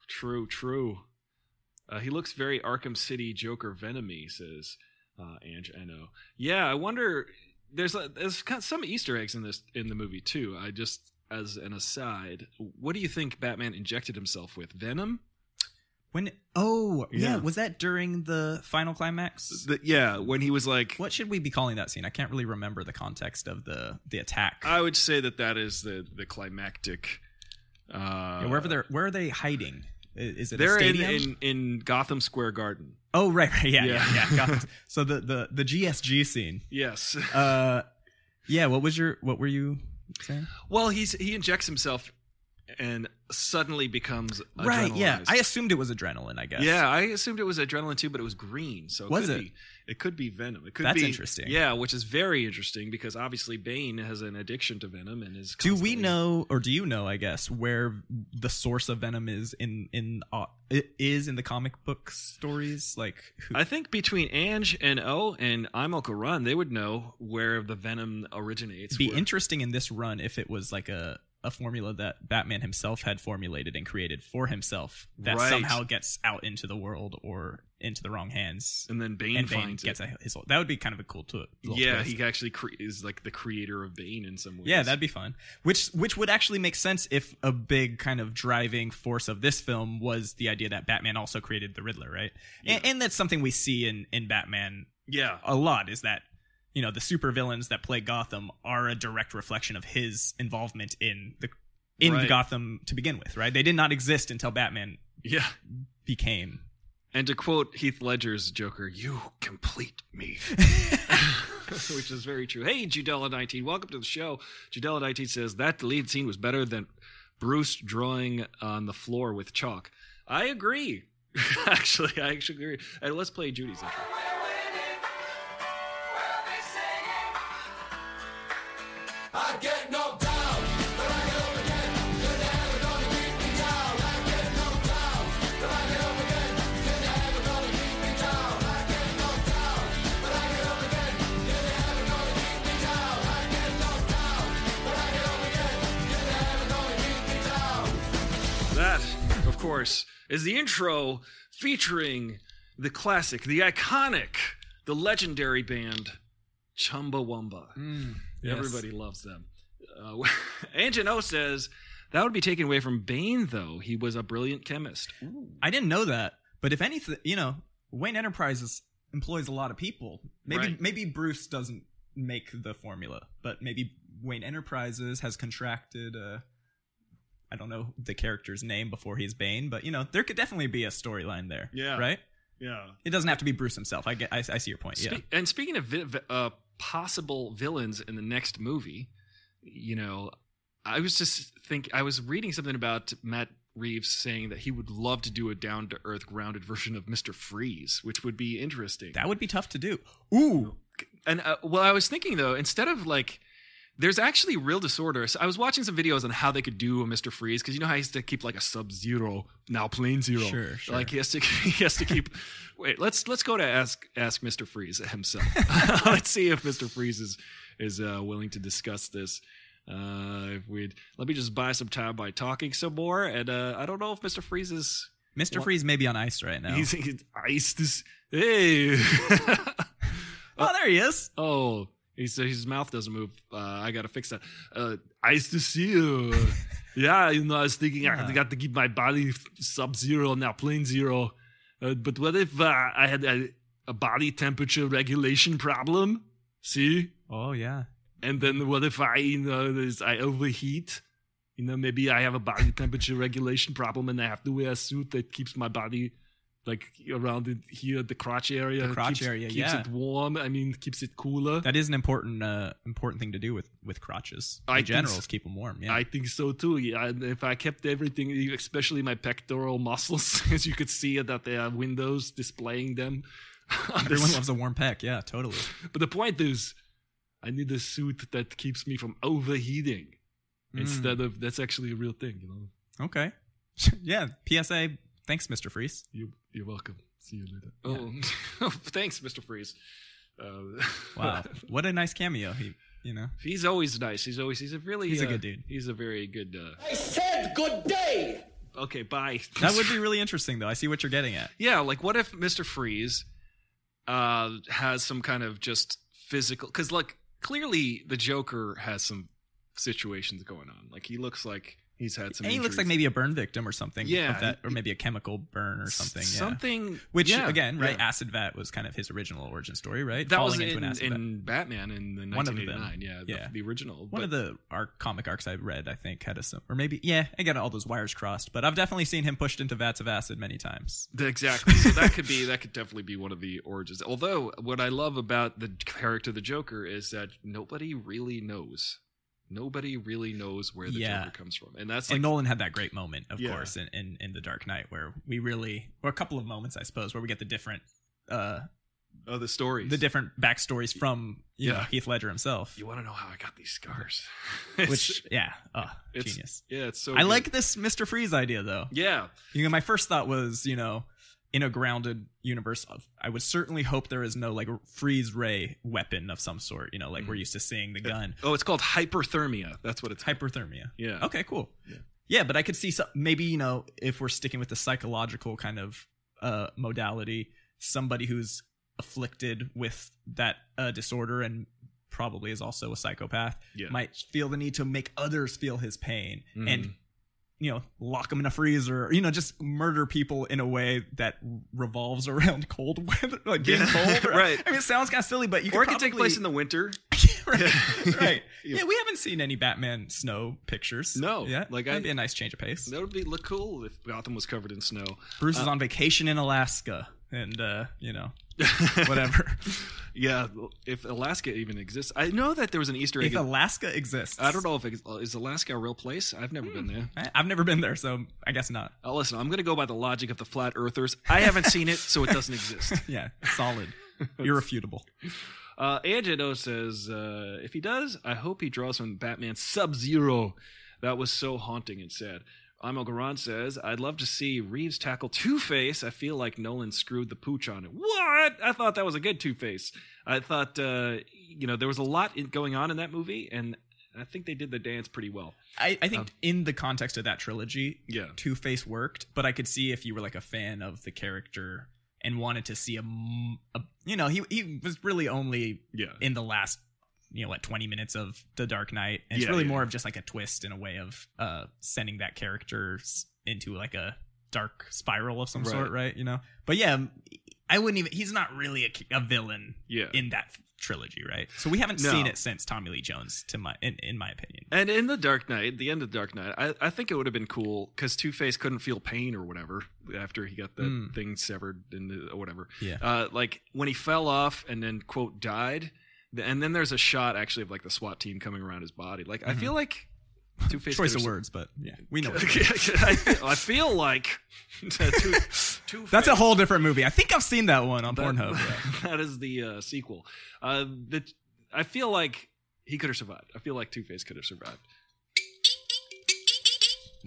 True, true. Uh, he looks very Arkham City Joker Venomy, says uh, Ange. Know. Yeah, I wonder. There's a, there's some Easter eggs in this in the movie too. I just as an aside, what do you think Batman injected himself with? Venom? When oh yeah. Yeah. was that during the final climax? The, yeah, when he was like, What should we be calling that scene? I can't really remember the context of the the attack. I would say that that is the the climactic. Uh, Yeah, wherever they're where are they hiding? Is it a they're in, stadium? in in Gotham Square Garden. oh right, right, yeah, yeah, Yeah. yeah. (laughs) so the the the GSG scene. Yes. Uh, yeah. What was your what were you saying? Well, he's he injects himself and suddenly becomes Right. Yeah. I assumed it was adrenaline. I guess. Yeah, I assumed it was adrenaline too, but it was green. So it Was could it? Be, it could be venom. It could That's be interesting. Yeah, which is very interesting because obviously Bane has an addiction to venom and is. Do we know, or do you know? I guess where the source of venom is in in uh, is in the comic book stories. Like, who, I think between Ange and O and I'm Uncle Run, they would know where the venom originates. it'd be where- interesting in this run if it was like a a formula that Batman himself had formulated and created for himself that Right. somehow gets out into the world or into the wrong hands. and then Bane and Bane finds gets it. his. That would be kind of a cool little Yeah, twist. he actually cre- is like the creator of Bane in some ways. Yeah, that'd be fun. Which which would actually make sense if a big kind of driving force of this film was the idea that Batman also created the Riddler, right? And, and that's something we see in in Batman yeah. a lot is that you know the supervillains that play Gotham are a direct reflection of his involvement in the in Right. Gotham to begin with, right? They did not exist until Batman Yeah. became. And to quote Heath Ledger's Joker, "You complete me," (laughs) (laughs) which is very true. Hey, Judella19, welcome to the show. Judella19 says that lead scene was better than Bruce drawing on the floor with chalk. I agree. (laughs) actually, I actually agree. And let's play Judy's intro. Of course, is the intro featuring the classic, the iconic, the legendary band Chumbawamba. yes. Everybody loves them. Uh, (laughs) Angelo says that would be taken away from Bane, though. He was a brilliant chemist. I didn't know that, but if anything, you know, Wayne Enterprises employs a lot of people. Maybe Right. maybe Bruce doesn't make the formula, but maybe Wayne Enterprises has contracted. Uh, I don't know the character's name before he's Bane, but you know there could definitely be a storyline there. Yeah. right. Yeah. It doesn't have to be Bruce himself. I get. I, I see your point. Yeah. And speaking of vi- vi- uh, possible villains in the next movie, you know, I was just think I was reading something about Matt Reeves saying that he would love to do a down to earth, grounded version of Mister Freeze, which would be interesting. That would be tough to do. Ooh. and uh, well, I was thinking though, instead of like. There's actually real disorder. So I was watching some videos on how they could do a Mister Freeze because you know how he has to keep like a Sub Zero now Plane Zero. Sure, sure. Like he has to (laughs) he has to keep. Wait, let's let's go to ask ask Mister Freeze himself. (laughs) (laughs) let's see if Mister Freeze is is uh, willing to discuss this. Uh, if we'd let me just buy some time by talking some more, and uh, I don't know if Mister Freeze is Mr. What? Freeze may be on ice right now. he's, he's iced. This hey. oh, there he is. Oh, he said his mouth doesn't move. Uh, I gotta fix that. Uh, nice to see you. (laughs) yeah, you know, I was thinking I Yeah. got to keep my body sub zero now, plane zero. Uh, but what if uh, I had a, a body temperature regulation problem? See, Oh yeah. and then what if I, you know, I overheat? You know, maybe I have a body temperature regulation problem, and I have to wear a suit that keeps my body like around it here, the crotch area. The crotch keeps, area, keeps yeah. it warm. I mean, keeps it cooler. That is an important uh important thing to do with with crotches. I In think general, so. keep them warm. Yeah. I think so too. Yeah, if I kept everything, especially my pectoral (laughs) muscles, as you could see that there are windows displaying them. (laughs) Everyone loves a warm pec. Yeah, totally. But the point is, I need a suit that keeps me from overheating. Mm. Instead of that's actually a real thing, you know. Okay. (laughs) yeah. PSA. Thanks, Mr. Freeze. You you're welcome. See you later. Oh, (laughs) thanks, Mister Freeze. Uh, (laughs) Wow. what a nice cameo. He, you know. he's always nice. He's always he's a really He's a uh, good dude. He's a very good. Uh, I said good day. okay, bye. (laughs) That would be really interesting, though. I see what you're getting at. Yeah, like what if Mister Freeze uh, has some kind of just physical? Because like clearly the Joker has some situations going on. Like he looks like he's had some. And he looks like maybe a burn victim or something. of Yeah. that, or maybe a chemical burn or something. Yeah. Something. Which yeah, again, right? yeah. Acid vat was kind of his original origin story, right? That was Falling in, into an acid vat. in Batman in the One of 1989. Yeah, the, Yeah. the original. One but- of the arc comic arcs I read, I think, had a or maybe yeah, I got all those wires crossed, but I've definitely seen him pushed into vats of acid many times. Exactly. So that could be (laughs) that could definitely be one of the origins. Although what I love about the character the Joker is that nobody really knows. Nobody really knows where the Yeah. Joker comes from, and that's and like Nolan had that great moment, of Yeah. course, in, in in the Dark Knight, where we really, or a couple of moments, I suppose, where we get the different, uh, oh the stories. the different backstories from you know Yeah. Heath Ledger himself. you want to know how I got these scars? (laughs) Which, yeah, oh, it's, genius. Yeah, it's so. I good. like this Mister Freeze idea though. Yeah, You know, my first thought was, you know, in a grounded universe, of, I would certainly hope there is no like freeze ray weapon of some sort. You know, like we're Mm-hmm. used to seeing the gun. Oh, it's called hyperthermia. That's what it's. Hyperthermia. Yeah. Okay, cool. Yeah. Yeah, but I could see some maybe you know if we're sticking with the psychological kind of uh modality, somebody who's afflicted with that uh disorder and probably is also a psychopath Yeah. might feel the need to make others feel his pain Mhm. and you know lock them in a freezer you know just murder people in a way that revolves (laughs) around cold weather like being Yeah, cold (laughs) right. i mean it sounds kind of silly but you or it could could take place in the winter. right, (laughs) right. Yeah. Yeah, we haven't seen any Batman snow pictures. No, yeah, like that'd I- be a nice change of pace. That would be look cool if Gotham was covered in snow. Bruce is Uh, on vacation in Alaska, and uh, you know, (laughs) whatever. yeah, if Alaska even exists, I know that there was an Easter egg. if Alaska exists, I don't know if it, is Alaska a real place. I've never been there. I- I've never been there, so I guess not. Uh, listen, I'm going to go by the logic of the flat earthers. I haven't seen it, so it doesn't exist. (laughs) Yeah, solid, irrefutable. (laughs) Uh, Angelo says, uh, if he does, I hope he draws from Batman Sub Zero. That was so haunting and sad. Imo Garan says, I'd love to see Reeves tackle Two Face. I feel like Nolan screwed the pooch on it. What? I thought that was a good Two Face. I thought, uh, you know, there was a lot in, going on in that movie, and I think they did the dance pretty well. I, I think in the context of that trilogy, Yeah. Two Face worked, but I could see if you were like a fan of the character and wanted to see a, a- you know, he he was really only Yeah. in the last, you know, what twenty minutes of the Dark Knight, and it's really yeah. more of just like a twist in a way of uh sending that character into like a dark spiral of some Right. sort, right? You know, but yeah, I wouldn't even. He's not really a, a villain Yeah. in that trilogy, right? So we haven't No. seen it since Tommy Lee Jones, to my in, in my opinion. And in the Dark Knight, the end of the Dark Knight, I, I think it would have been cool because Two Face couldn't feel pain or whatever after he got that Mm. thing severed and whatever. Yeah. Uh, like when he fell off and then quote died, and then there's a shot actually of like the SWAT team coming around his body. Like I feel like Two Face. Choice of words, but yeah, we know. (laughs) I feel, I feel like (laughs) Two, Two That's a whole different movie. I think I've seen that one on that, Pornhub. (laughs) that is the uh, sequel. Uh, the, I feel like he could have survived. I feel like Two Face could have survived.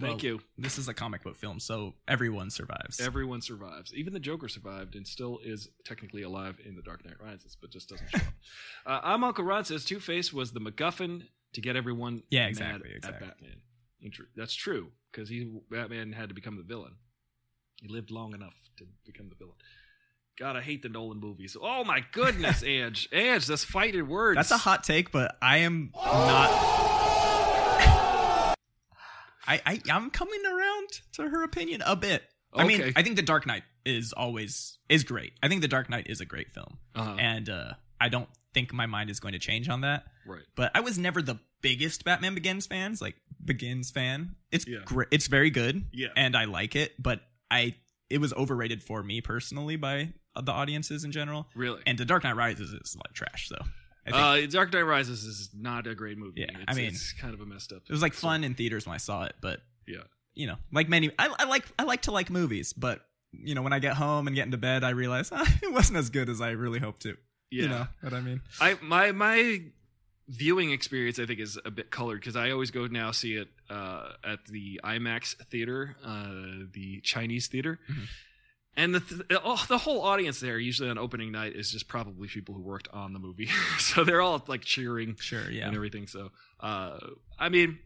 Thank Well, you. This is a comic book film, so everyone survives. Everyone survives. Even the Joker survived and still is technically alive in The Dark Knight Rises, but just doesn't show up. (laughs) Uh, I'm Uncle Rod says Two Face was the MacGuffin to get everyone Yeah, exactly, at exactly. Batman. That's true because he Batman had to become the villain. He lived long enough to become the villain. God, I hate the Nolan movies. Oh my goodness, (laughs) Ange, Ange, that's fighting words. That's a hot take, but I am not. I, I I'm coming around to her opinion a bit. I mean, I think The Dark Knight is always is great. I think The Dark Knight is a great film, Uh-huh. and uh, I don't think my mind is going to change on that. Right. But I was never the biggest Batman Begins fans. Like Begins fan, it's Yeah. great. It's very good. Yeah. and I like it. But I it was overrated for me personally by the audiences in general. Really? And The Dark Knight Rises is like trash. So I think Uh, Dark Knight Rises is not a great movie. Yeah, it's, I mean, it's kind of a messed up. it was like fun in theaters when I saw it, but Yeah. you know, like many, I, I like I like to like movies, but you know, when I get home and get into bed, I realize ah, (laughs) it wasn't as good as I really hoped to. Yeah. You know what I mean? I my my viewing experience I think is a bit colored because I always go now see it uh, at the IMAX theater, uh, the Chinese theater. Mm-hmm. And the th- oh, the whole audience there usually on opening night is just probably people who worked on the movie, (laughs) so they're all like cheering, Sure, yeah. and everything. So, uh, I mean,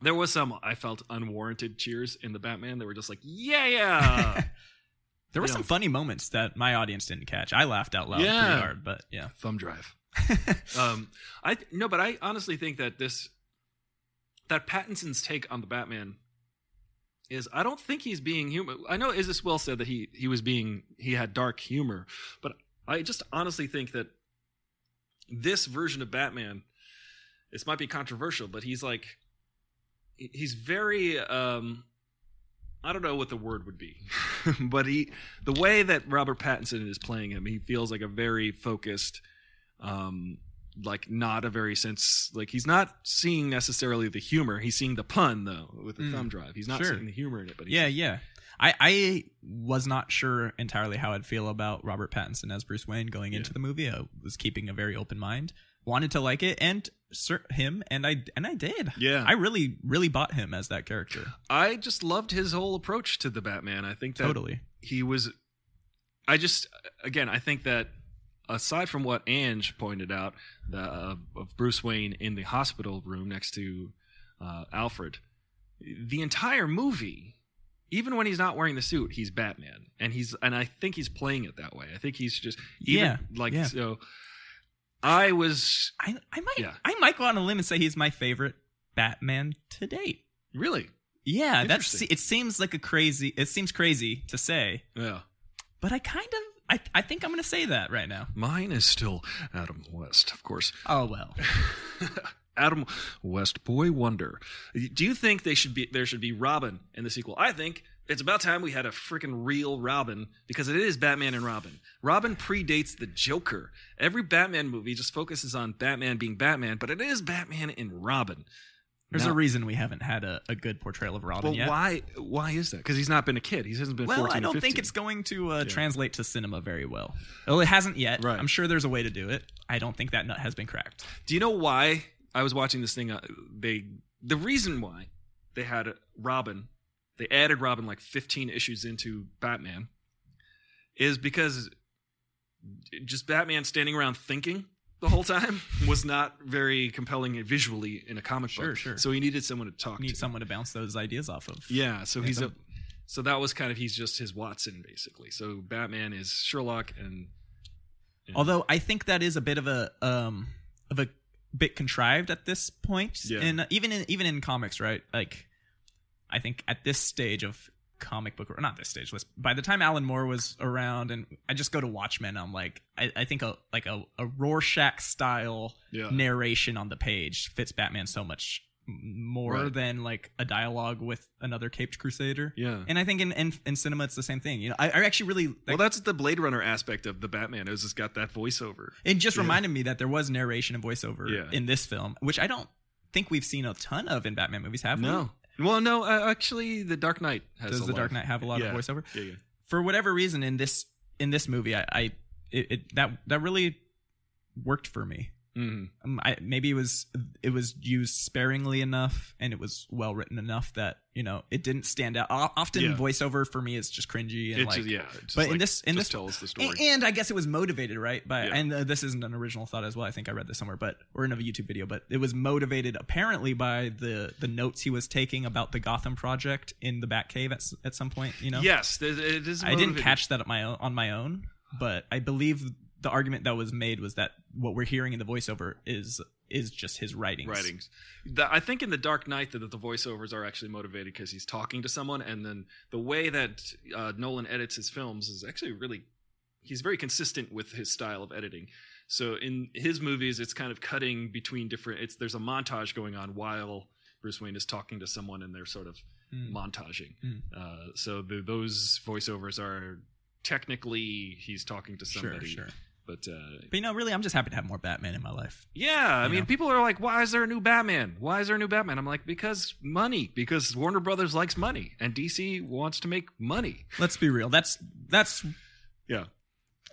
there was some I felt unwarranted cheers in the Batman. They were just like, yeah, yeah, (laughs) There were Yeah. some funny moments that my audience didn't catch. I laughed out loud Yeah. pretty hard, but yeah. thumb drive. (laughs) um, I no, but I honestly think that this that Pattinson's take on the Batman is I don't think he's being human. I know Isis Will said that he he was being he had dark humor, but I just honestly think that this version of Batman, this might be controversial, but he's like he's very um I don't know what the word would be, (laughs) but he the way that Robert Pattinson is playing him, he feels like a very focused, um, like not a very sense like he's not seeing necessarily the humor. He's seeing the pun though with the Mm. thumb drive. He's not Sure. seeing the humor in it. But he's, Yeah, yeah. I, I was not sure entirely how I'd feel about Robert Pattinson as Bruce Wayne going into the movie. I was keeping a very open mind, wanted to like it, and cer- him, and I and I did. Yeah. I really really bought him as that character. I just loved his whole approach to the Batman. I think that Totally. he was. I just again, I think that aside from what Ange pointed out the, of, of Bruce Wayne in the hospital room next to uh, Alfred, the entire movie, even when he's not wearing the suit, he's Batman, and he's and I think he's playing it that way. I think he's just even Yeah, like yeah. so. I was I I might Yeah. I might go on a limb and say he's my favorite Batman to date. really Yeah, that's it. Seems like a crazy. It seems crazy to say, yeah. but I kind of I I think I'm gonna say that right now. Mine is still Adam West, of course. (laughs) Oh well. (laughs) Adam West, Boy Wonder. Do you think they should be there should be Robin in the sequel? I think it's about time we had a freaking real Robin because it is Batman and Robin. Robin predates the Joker. Every Batman movie just focuses on Batman being Batman, but it is Batman and Robin. There's Now- a reason we haven't had a, a good portrayal of Robin Well, yet. why why is that? Because he's not been a kid. He hasn't been. A kid. Well, 14 I don't 15. think it's going to uh, Yeah. translate to cinema very well. Well, it hasn't yet. Right. I'm sure there's a way to do it. I don't think that nut has been cracked. Do you know why I was watching this thing? Uh, they the reason why they had Robin, they added Robin like 15 issues into Batman, is because just Batman standing around thinking the whole time was not very compelling visually in a comic Sure, book. sure. So he needed someone to talk Need to. someone to bounce those ideas off of. Yeah, so he's a so that was kind of he's just his Watson basically. So Batman is Sherlock and Although I think that is a bit of a um of a bit contrived at this point. Yeah. And even in even in comics, right? Like I think at this stage of comic book or not this stage let's by the time alan moore was around and i just go to watchmen i'm like i, I think a like a, a rorschach style Yeah. narration on the page fits batman so much more Right. than like a dialogue with another caped crusader Yeah. and i think in in, in cinema it's the same thing you know i, I actually really well, that's the Blade Runner aspect of the Batman. Is it's got that voiceover. It just Yeah. reminded me that there was narration and voiceover Yeah. in this film, which I don't think we've seen a ton of in Batman movies, have we? No. Well, no. Uh, actually, the Dark Knight has. A lot Does the Dark Knight have a lot yeah. of voiceover? Yeah, yeah. For whatever reason, in this in this movie, I, I it, it that that really worked for me. Hmm Um, I, maybe it was it was used sparingly enough, and it was well written enough that you know it didn't stand out. O- Often Yeah. voiceover for me is just cringy and It's like just- yeah, just but in this in this tell us the story. and, and I guess it was motivated right by Yeah. and uh, this isn't an original thought as well. I think I read this somewhere, but or in a YouTube video, but it was motivated apparently by the the notes he was taking about the Gotham project in the Batcave at at some point. You know, Yes, there- it is. I didn't catch that at my own, on my own, but I believe the argument that was made was that what we're hearing in the voiceover is is just his writings. writings. The, I think in the Dark Knight that the voiceovers are actually motivated because he's talking to someone, and then the way that uh, Nolan edits his films is actually really. He's very consistent with his style of editing. So in his movies, it's kind of cutting between different. It's there's a montage going on while Bruce Wayne is talking to someone, and they're sort of Mm. montaging. Mm. Uh, so the, those voiceovers are technically he's talking to somebody. Sure, sure. But uh, But you know, really, I'm just happy to have more Batman in my life. yeah, I You mean, know? people are like, "Why is there a new Batman? Why is there a new Batman?" I'm like, "Because money. Because Warner Brothers likes money, and DC wants to make money." Let's be real. That's that's Yeah,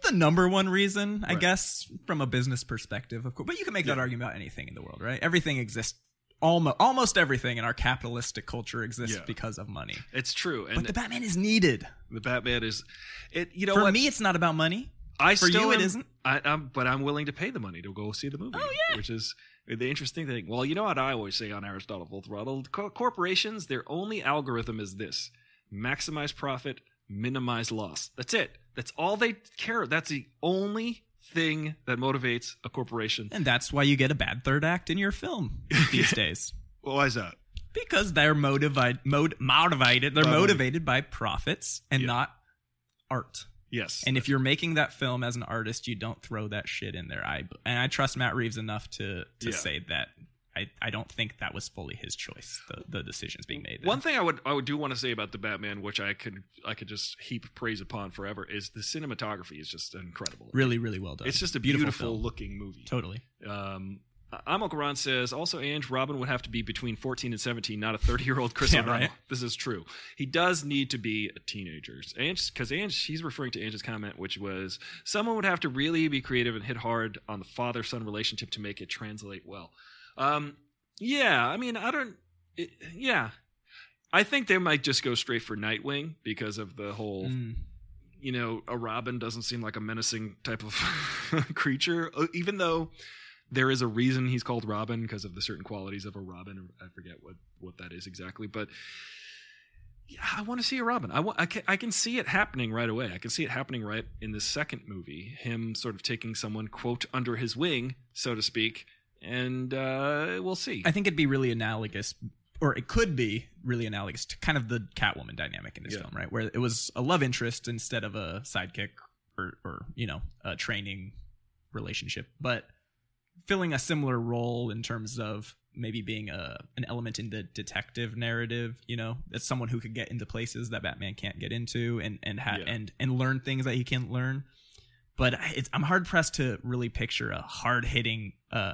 the number one reason, I Right. guess, from a business perspective, of course. But you can make that argument about anything in the world, right? Everything exists. Almost, almost everything in our capitalistic culture exists Yeah. because of money. it's true. And But the Batman is needed. the Batman is, it. You know For what? me, it's not about money. I for still you, it am- isn't? I, I'm, but I'm willing to pay the money to go see the movie. Oh, yeah. which is the interesting thing. Well, you know what I always say on Aristotle Full Throttle: Co- corporations, their only algorithm is this: maximize profit, minimize loss. That's it. That's all they care. That's the only thing that motivates a corporation. And that's why you get a bad third act in your film (laughs) these days. Well, why is that? Because they're motivated, mod- motivated. They're By motivated by profits and Yeah. not art. Yes. And if you're making that film as an artist, you don't throw that shit in there. I and I trust Matt Reeves enough to to Yeah. say that I, I don't think that was fully his choice. The the decisions being made. there. One thing I would I would do want to say about the Batman, which I could I could just heap praise upon forever, is the cinematography is just incredible. really really well done. It's just a Beautiful beautiful, looking movie. totally. Um, I'm Ron says also Ange Robin would have to be between 14 and 17, not a 30 year old Chris Yeah, right. This is true. He does need to be a teenager. Ange, because Ange, he's referring to Ange's comment, which was someone would have to really be creative and hit hard on the father son relationship to make it translate well. Um, yeah, I mean, I don't. It, yeah, I think they might just go straight for Nightwing because of the whole Mm. you know, a Robin doesn't seem like a menacing type of (laughs) creature, uh, even though there is a reason he's called Robin because of the certain qualities of a Robin. I forget what what that is exactly, but yeah, I want to see a Robin. I want. I can, I can see it happening right away. I can see it happening right in the second movie. Him sort of taking someone quote under his wing, so to speak, and uh, we'll see. I think it'd be really analogous, or it could be really analogous to kind of the Catwoman dynamic in this Yeah. film, right? Where it was a love interest instead of a sidekick or, or you know, a training relationship, but filling a similar role in terms of maybe being a an element in the detective narrative. You know, as someone who could get into places that Batman can't get into, and and ha- Yeah. and and learn things that he can't learn. But it's, I'm hard pressed to really picture a hard hitting, uh,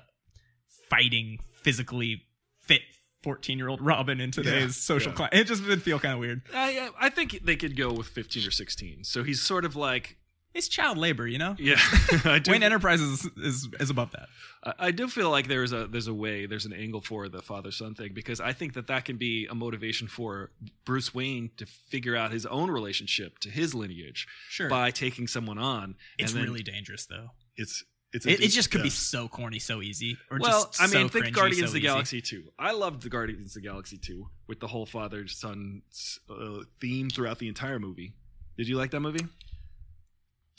fighting, physically fit 14 year old Robin in today's Yeah, social yeah. climate. It just would feel kind of weird. I I think they could go with 15 or 16. So he's sort of like It's child labor, you know. yeah. (laughs) I do, Wayne Enterprises is, is is above that. I, I do feel like there's a there's a way there's an angle for the father son thing because I think that that can be a motivation for Bruce Wayne to figure out his own relationship to his lineage Sure. by taking someone on. It's and then really dangerous though. it's it's a It, it just could be so corny, so easy. Or well, just I mean, so think cringy, Guardians so of the. Galaxy 2. I loved the Guardians of the Galaxy 2 with the whole father son uh, theme throughout the entire movie. Did you like that movie?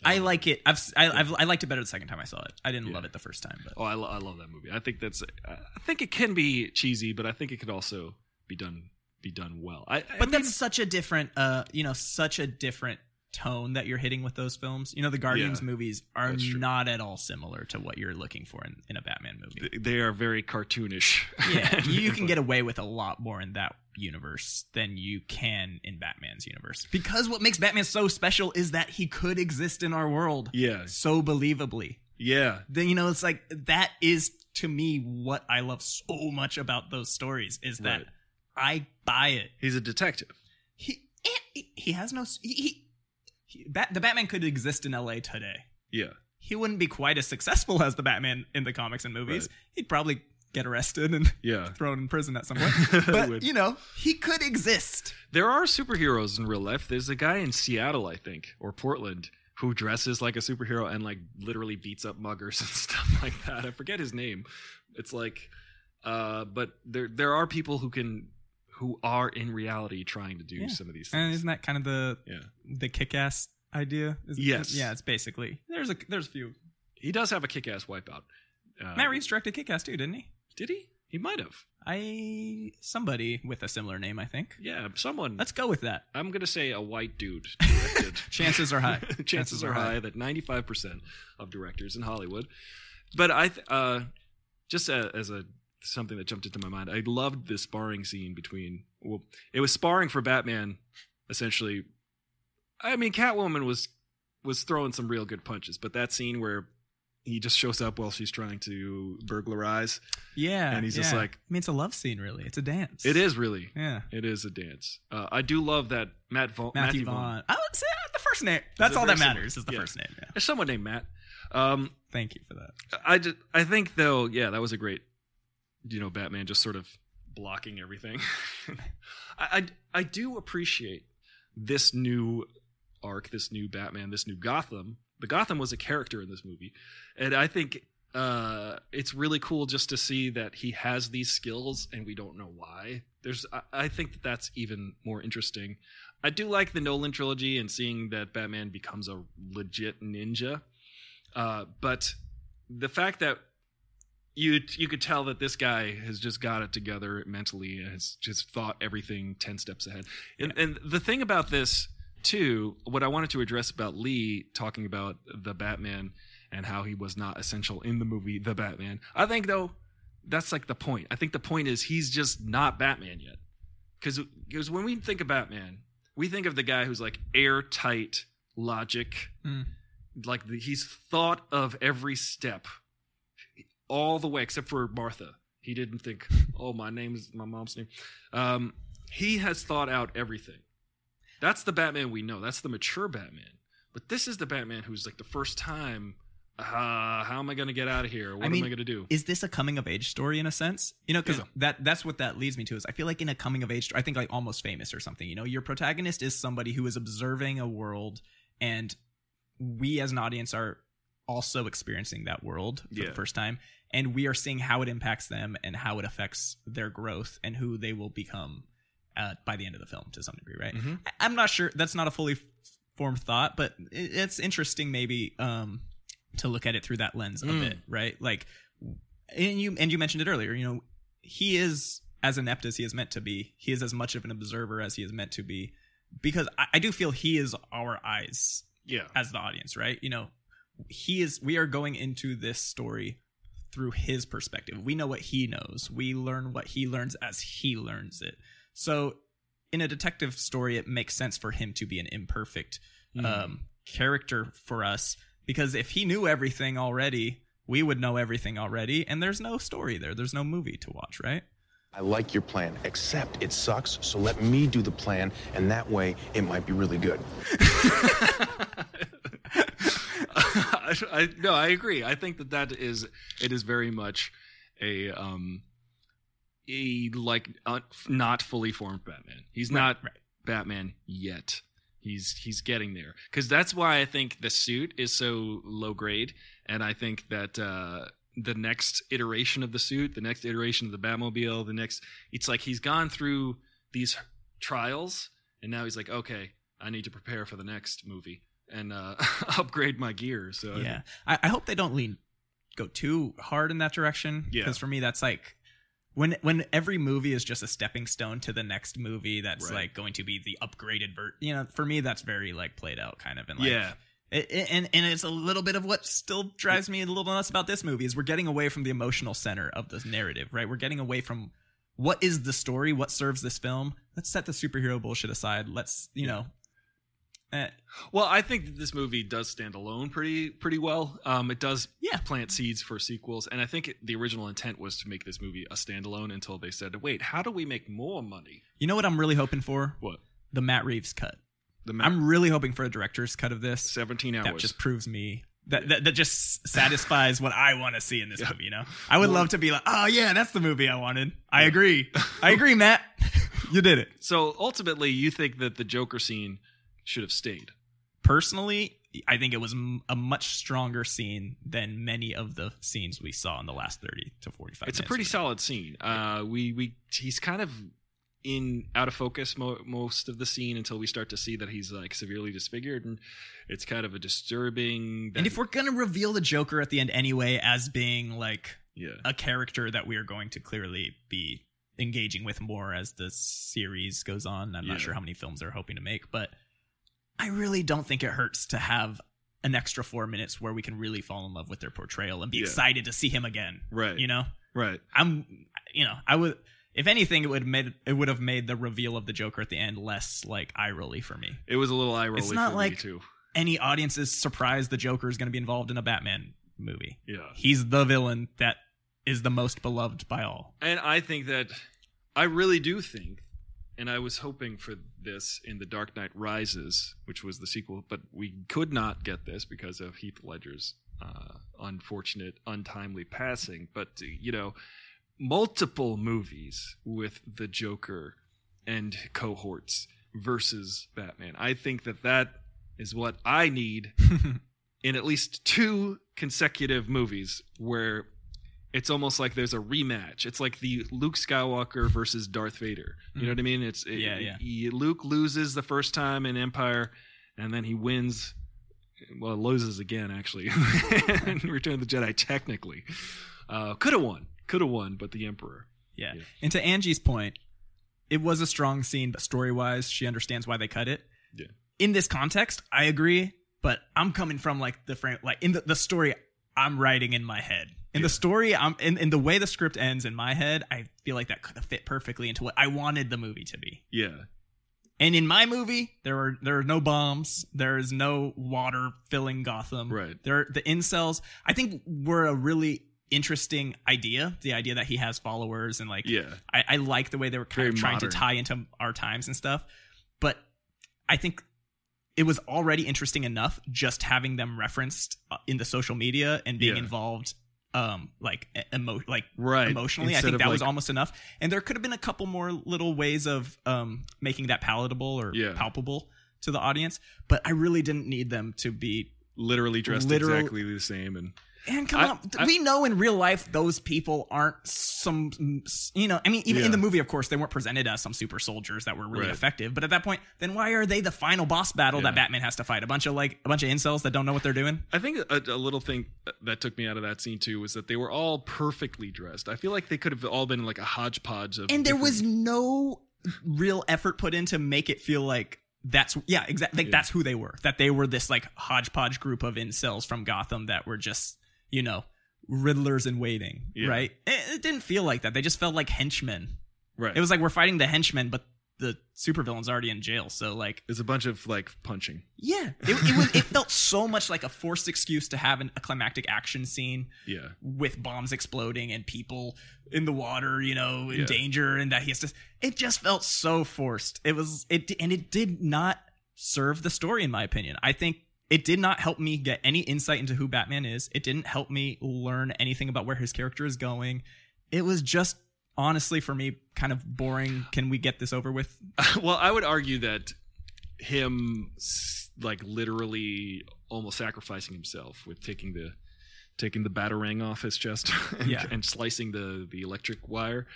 I like it. I've, I, I've I liked it better the second time I saw it. I didn't Yeah. love it the first time, but Oh, I, lo- I love that movie. I think that's. I think it can be cheesy, but I think it could also be done be done well. I, I but mean, that's such a different uh you know such a different tone that you're hitting with those films. You know, the Guardians Yeah, movies are not at all similar to what you're looking for in, in a Batman movie. they are very cartoonish. yeah, (laughs) you can get away with a lot more in that universe than you can in Batman's universe. Because what makes Batman so special is that he could exist in our world Yeah, so believably. yeah, Then you know it's like that is to me what I love so much about those stories is that Right. I buy it. he's a detective. He he, has no he, he, he Bat, the Batman could exist in L.A. today. Yeah, He wouldn't be quite as successful as the Batman in the comics and movies. Right. He'd probably get arrested and yeah. (laughs) thrown in prison at some point. (laughs) But you know, he could exist. There are superheroes in real life. There's a guy in Seattle, I think, or Portland, who dresses like a superhero and like literally beats up muggers (laughs) and stuff like that. I forget his name. It's like, uh, but there there are people who can who are in reality trying to do Yeah. some of these And isn't that kind of the yeah, the kick-ass idea? Is- Yes. Yeah, it's basically there's a there's a few. he does have a kick-ass wipeout. Uh, Matt Reeves directed Kick-Ass too, didn't he? Did he? He might have. I somebody with a similar name, I think. Yeah, someone. Let's go with that. I'm gonna say a white dude (laughs) directed. Chances are high. (laughs) Chances, are high, that 95 percent of directors in Hollywood. But I, th- uh, just a, as a something that jumped into my mind, I loved the sparring scene between. Well, it was sparring for Batman, essentially. I mean, Catwoman was was throwing some real good punches, but that scene where he just shows up while she's trying to burglarize, Yeah, And he's just like- I mean, it's a love scene, really. It's a dance. it is really. Yeah. It is a dance. Uh, I do love that Matt Vaughn, Matthew, Vaughn. I would say uh, the first name. That's all that matters. Is the Yeah. first name. Yeah. There's someone named Matt. Um, Thank you for that. I just, I think though, yeah, that was a great, you know, Batman just sort of blocking everything. (laughs) I, I I do appreciate this new arc, this new Batman, this new Gotham. The Gotham was a character in this movie, and I think uh, it's really cool just to see that he has these skills and we don't know why. There's, I, I think that that's even more interesting. I do like the Nolan trilogy and seeing that Batman becomes a legit ninja. Uh, but the fact that you you could tell that this guy has just got it together mentally and has just thought everything 10 steps ahead. And, and the thing about this too, what I wanted to address about Lee talking about the Batman and how he was not essential in the movie The Batman. I think though that's like the point. I think the point is he's just not Batman yet. Because because when we think of Batman, we think of the guy who's like airtight logic, Mm. like the, he's thought of every step, all the way except for Martha. He didn't think, (laughs) oh, my name is my mom's name. Um, he has thought out everything. That's the Batman we know. That's the mature Batman. But this is the Batman who's like the first time. Uh, how am I going to get out of here? What I mean, am I going to do? Is this a coming of age story in a sense? You know, because Yeah. that that's what that leads me to is I feel like in a coming of age, I think like almost famous or something. You know, your protagonist is somebody who is observing a world, and we as an audience are also experiencing that world for Yeah. the first time, and we are seeing how it impacts them and how it affects their growth and who they will become uh, by the end of the film to some degree, right? Mhm. I- I'm not sure. That's not a fully f- formed thought, but it- it's interesting maybe um, to look at it through that lens a Mm. bit, right? Like, and you and you mentioned it earlier. You know, he is as inept as he is meant to be. He is as much of an observer as he is meant to be, because I, I do feel he is our eyes Yeah. as the audience, right? You know, he is. We are going into this story through his perspective. We know what he knows. We learn what he learns as he learns it. So, in a detective story, it makes sense for him to be an imperfect Mm. um, character for us because if he knew everything already, we would know everything already, and there's no story there. There's no movie to watch, right? I like your plan, except it sucks, so let me do the plan, and that way it might be really good. (laughs) I, I, no, I agree. I think that that is it is very much a um a like uh, not fully formed Batman. He's Right, not right. Batman yet. He's he's getting there because that's why I think the suit is so low grade, and I think that uh, the next iteration of the suit, the next iteration of the Batmobile, the next it's like he's gone through these trials, and now he's like, okay, I need to prepare for the next movie and uh, (laughs) upgrade my gear. So yeah, I, I hope they don't lean go too hard in that direction. Yeah. because for me, that's like when when every movie is just a stepping stone to the next movie that's Right. like going to be the upgraded version You know, for me, that's very like played out kind of and like, Yeah. It, it- and and it's a little bit of what still drives me a little nuts about this movie is we're getting away from the emotional center of the narrative, right? We're getting away from what is the story, what serves this film. Let's set the superhero bullshit aside. Let's you know, eh, Well, I think that this movie does stand alone pretty pretty well. Um, it does Yeah. plant seeds for sequels, and I think it, the original intent was to make this movie a standalone until they said, "Wait, how do we make more money?" you know what I'm really hoping for? What The Matt Reeves cut. the ma- I'm really hoping for a director's cut of this. seventeen hours. That just proves me that that, that just satisfies what I want to see in this Yeah. movie. You know, I would Well- love to be like, oh yeah, that's the movie I wanted. I agree. I (laughs) agree, Matt. (laughs) you did it. so ultimately, you think that the Joker scene should have stayed? Personally, I think it was m- a much stronger scene than many of the scenes we saw in the last thirty to forty-five. It's a pretty solid scene. Uh, we we he's kind of in out of focus mo- most of the scene until we start to see that he's like severely disfigured, and it's kind of a disturbing. And if we're gonna reveal the Joker at the end anyway as being like yeah, a character that we are going to clearly be engaging with more as the series goes on. I'm Yeah. not sure how many films they're hoping to make, but I really don't think it hurts to have an extra four minutes where we can really fall in love with their portrayal and be Yeah. excited to see him again. right, You know, right. I'm, you know, I would. If anything, it would made it would have made the reveal of the Joker at the end less like eye rolly for me. It was a little eye rolly It's not like- too. Any audience is surprised the Joker is going to be involved in a Batman movie. Yeah. He's the villain that is the most beloved by all. And I think that I really do think, and I was hoping for this in The Dark Knight Rises, which was the sequel, but we could not get this because of Heath Ledger's uh, unfortunate, untimely passing. But, you know, multiple movies with the Joker and cohorts versus Batman. I think that that is what I need (laughs) in at least two consecutive movies where it's almost like there's a rematch. It's like the Luke Skywalker versus Darth Vader. You know what I mean? It's it- Yeah, yeah. he- Luke loses the first time in Empire, and then he wins. Well, loses again actually (laughs) in Return of the Jedi. Technically, uh, could have won, could have won, but the Emperor. Yeah. Yeah. And to Angie's point, it was a strong scene, but story wise, she understands why they cut it. Yeah. In this context, I agree, but I'm coming from like the frame, like in the, the story I'm writing in my head. In the story, um, in, in the way the script ends in my head, I feel like that could have fit perfectly into what I wanted the movie to be. Yeah. And in my movie, there are there are no bombs. There is no water filling Gotham. Right. There, the incels. I think were a really interesting idea. The idea that he has followers and like, Yeah. I, I like the way they were kind Very of trying modern. to tie into our times and stuff. But I think it was already interesting enough just having them referenced uh, in the social media and being Yeah. involved um like emo- like Right. emotionally i think that was almost enough and there could have been a couple more little ways of um making that palatable or Yeah. palpable to the audience but i really didn't need them to be Literally dressed Literal- exactly the same and and come I- on, I- we know in real life those people aren't some, you know. I mean, even in the movie, of course, they weren't presented as some super soldiers that were really Right. effective. But at that point, then why are they the final boss battle that Batman has to fight? A bunch of like a bunch of incels that don't know what they're doing. I think a, a little thing that took me out of that scene too was that they were all perfectly dressed. I feel like they could have all been like a hodgepodge of and there different- was no real effort put in to make it feel like that's yeah exactly like Yeah. that's who they were that they were this like hodgepodge group of incels from gotham that were just you know riddlers in waiting Yeah. right it, it didn't feel like that they just felt like henchmen right. it was like we're fighting the henchmen but the supervillain's already in jail so like There's a bunch of like punching. yeah it, it was it felt so much like a forced excuse to have an, a climactic action scene Yeah. with bombs exploding and people in the water, you know, in Yeah. danger, and that he has to. It just felt so forced. It was it, and it did not serve the story, in my opinion. I think it did not help me get any insight into who Batman is. It didn't help me learn anything about where his character is going. It was just honestly for me kind of boring. Can we get this over with? (laughs) well, I would argue that him like literally almost sacrificing himself with taking the taking the batarang off his chest (laughs) and, Yeah. and slicing the the electric wire.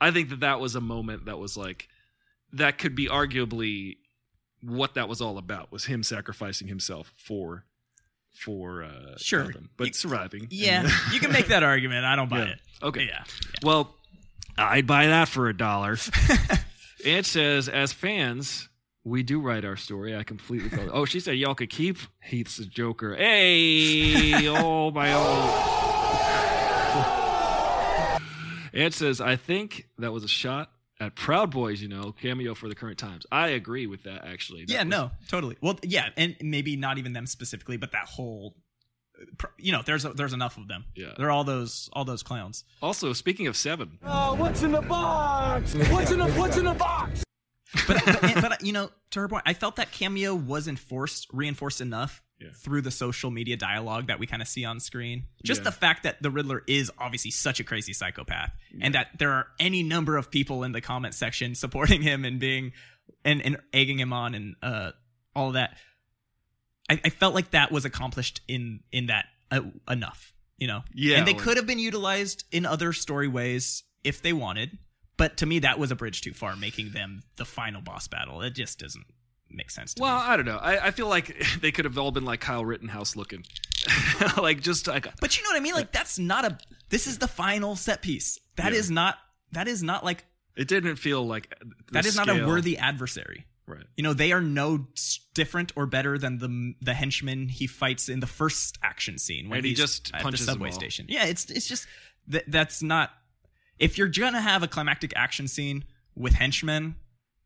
I think that that was a moment that was like that could be arguably what that was all about was him sacrificing himself for for uh Sure. Gotham, but surviving. (laughs) Yeah, you can make that argument. I don't buy Yeah. it. Okay. Yeah. Well, I'd buy that for a dollar. (laughs) it says, as fans, we do write our story. I completely. Oh, she said y'all could keep Heath's Joker. Hey, (laughs) oh my oh. It says, I think that was a shot at Proud Boys. You know, cameo for the current times. I agree with that. Actually, That yeah, was- no, totally. Well, yeah, and maybe not even them specifically, but that whole, you know, there's there's enough of them. Yeah. they're all those all those clowns. Also, speaking of Seven, Oh, what's in the box? What's in the What's in the box? But but, but you know, to her point, I felt that cameo was enforced, reinforced enough Yeah. through the social media dialogue that we kind of see on screen. Just Yeah. the fact that the Riddler is obviously such a crazy psychopath, and that there are any number of people in the comment section supporting him and being and, and egging him on and uh, all that. I, I felt like that was accomplished in in that uh, enough, you know. Yeah, and they like- could have been utilized in other story ways if they wanted. But to me, that was a bridge too far, making them the final boss battle. It just doesn't make sense to Well, me. I don't know. I, I feel like (laughs) they could have all been like Kyle Rittenhouse looking, (laughs) like just like. But you know what I mean? Like that's not a. This is the final set piece. That is Yeah. not. That is not like. It didn't feel like the That is not a worthy adversary. Right. You know they are no different or better than the the henchman he fights in the first action scene when And he just at punches the them subway all. station. Yeah, it's it's just that that's not. If you're gonna have a climactic action scene with henchmen,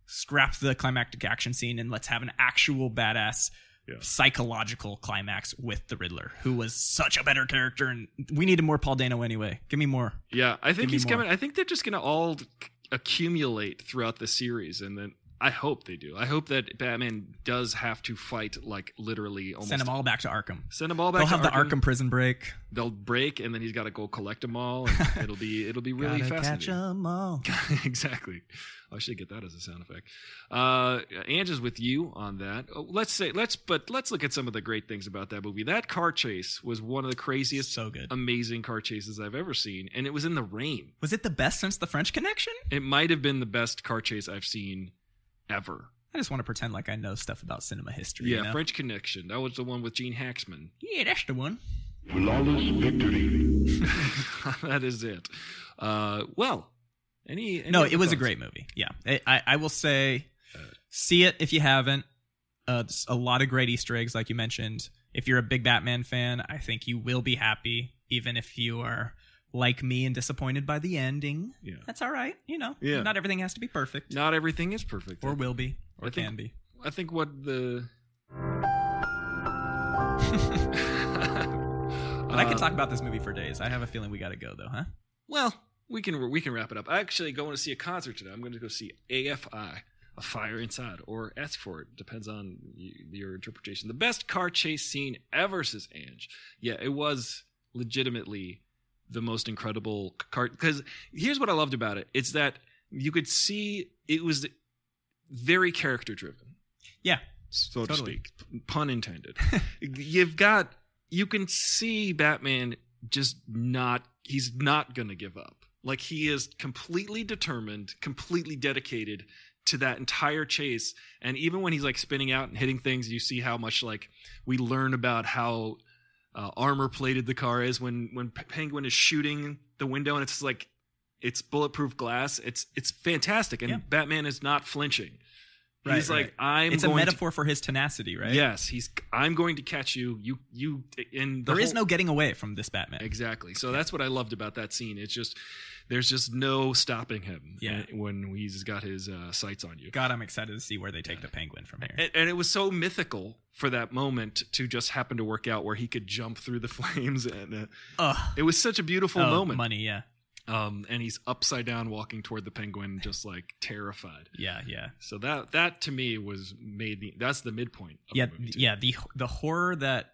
scrap the climactic action scene and let's have an actual badass Yeah. psychological climax with the Riddler, who was such a better character, and we needed more Paul Dano anyway. Give me more. Yeah, I think he's coming. I think they're just gonna all accumulate throughout the series, and then I hope they do. I hope that Batman does have to fight like literally almost Send them all back to Arkham. Send them all back. They'll have the Arkham prison break. They'll break, and then he's got to go collect them all. And (laughs) it'll be it'll be really Gotta fascinating. catch 'em all. (laughs) exactly. I should get that as a sound effect. Uh, Ange is with you on that. Oh, Let's say let's but let's look at some of the great things about that movie. That car chase was one of the craziest, So good. amazing car chases I've ever seen, and it was in the rain. Was it the best since the French Connection? It might have been the best car chase I've seen ever. I just want to pretend like I know stuff about cinema history. Yeah, you know? French Connection. That was the one with Gene Hackman. Yeah, that's the one. Flawless victory. (laughs) that is it. Uh, well, any, any no, it was a great movie. Yeah, I, I, I will say, see it if you haven't. Uh, a lot of great Easter eggs, like you mentioned. If you're a big Batman fan, I think you will be happy. even if you are like me and disappointed by the ending. Yeah. That's all right. You know, Yeah. not everything has to be perfect, Not everything is perfect. or will be, or think- can be. I think what the. (laughs) But I Uh, could talk about this movie for days. I have a feeling we got to go though, huh? Well, we can we can wrap it up. I actually going to see a concert today. I'm going to go see AFI, A Fire Inside, or Ask for It. Depends on your interpretation. The best car chase scene ever, says Ange. Yeah, it was legitimately the most incredible car. Because here's what I loved about it: it's that you could see it was very character driven Yeah, so Totally. to speak. Pun intended. (laughs) You've got you can see Batman just not he's not going to give up. Like he is completely determined, completely dedicated to that entire chase and even when he's like spinning out and hitting things you see how much like we learn about how uh, armor plated the car is when when Penguin is shooting the window and it's like it's bulletproof glass. It's it's fantastic and Yeah. Batman is not flinching. Right, he's like right. I'm it's a going to- metaphor for his tenacity, right? Yes, he's. I'm going to catch you. You. You. In the There is whole- no getting away from this Batman. Exactly. So that's what I loved about that scene. It's just there's just no stopping him. Yeah. When he's got his uh, sights on you. God, I'm excited to see where they take the Penguin from here. And, and it was so mythical for that moment to just happen to work out where he could jump through the (laughs) flames and uh, it was such a beautiful Oh, moment. Money, yeah, Um, and he's upside down walking toward the penguin, just like terrified. yeah, yeah, So that that to me was made the that's the midpoint. Of yeah, the movie yeah. The the horror that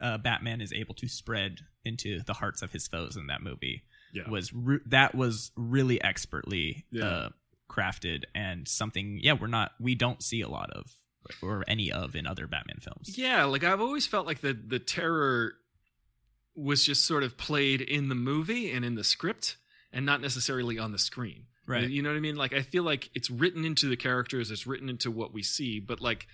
uh, Batman is able to spread into the hearts of his foes in that movie Yeah. was re- that was really expertly Yeah. uh, crafted and something. Yeah, we're not we don't see a lot of or any of in other Batman films. Yeah, like I've always felt like the the terror was just sort of played in the movie and in the script and not necessarily on the screen. Right. You know what I mean? Like I feel like it's written into the characters, it's written into what we see, but like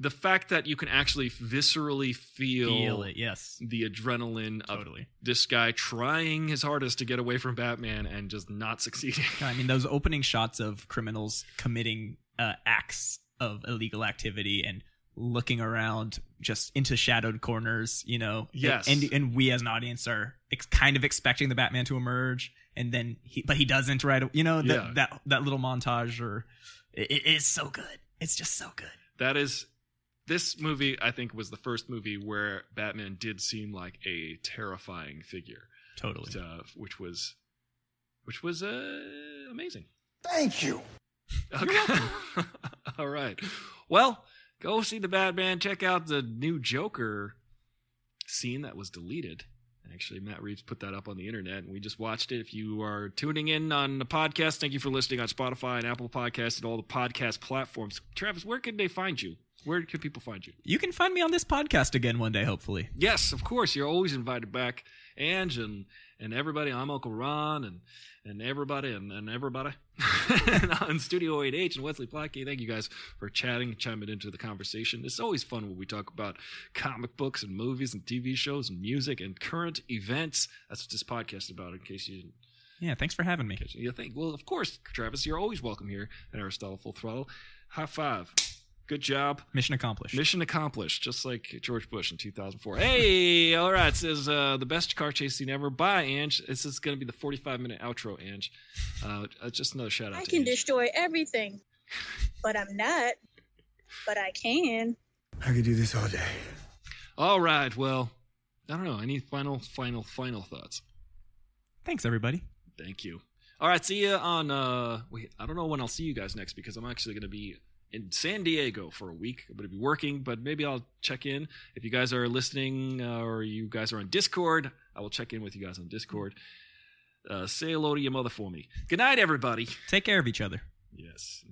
the fact that you can actually viscerally feel, Feel it, yes, the adrenaline of this guy trying his hardest to get away from Batman and just not (laughs) succeeding. I mean, those opening shots of criminals committing uh, acts of illegal activity and looking around just into shadowed corners, you know. Yes. And and we as an audience are ex- kind of expecting the Batman to emerge, and then he, but he doesn't right. You know that Yeah. that that little montage, or it, it is so good. It's just so good. that is this movie i think was the first movie where batman did seem like a terrifying figure Totally. uh, which was which was uh, amazing Thank you. (laughs) okay. (laughs) all right well go see the batman check out the new joker scene that was deleted Actually, Matt Reeves put that up on the internet, and we just watched it. If you are tuning in on the podcast, thank you for listening on Spotify and Apple Podcasts and all the podcast platforms. Travis, where can they find you? Where can people find you? You can find me on this podcast again one day, hopefully. Yes, of course. You're always invited back. Ange and, and everybody. I'm Uncle Ron and and everybody and, and everybody (laughs) and on Studio 8H and Wesley Plackey. Thank you guys for chatting, chiming into the conversation. It's always fun when we talk about comic books and movies and TV shows and music and current events. That's what this podcast is about, in case you didn't Yeah, thanks for having me. You think, well, of course, Travis, you're always welcome here at Aristotle Full Throttle. High five. Good job. Mission accomplished. Mission accomplished, just like George Bush in 2004. Hey, (laughs) all right, says uh, the best car chase scene ever. Bye, Ange. This is going to be the 45 minute outro, Ange. Uh, uh, just another shout out I to can Ange. destroy everything, but I'm not. But I can. I could do this all day. All right, well, I don't know. Any final, final, final thoughts? Thanks, everybody. Thank you. All right, see you on. uh Wait, I don't know when I'll see you guys next because I'm actually going to be in San Diego for a week. I'm going to be working, but maybe I'll check in if you guys are listening uh, or you guys are on Discord. I will check in with you guys on Discord. Uh, say hello to your mother for me. Good night, everybody. Take care of each other. Yes.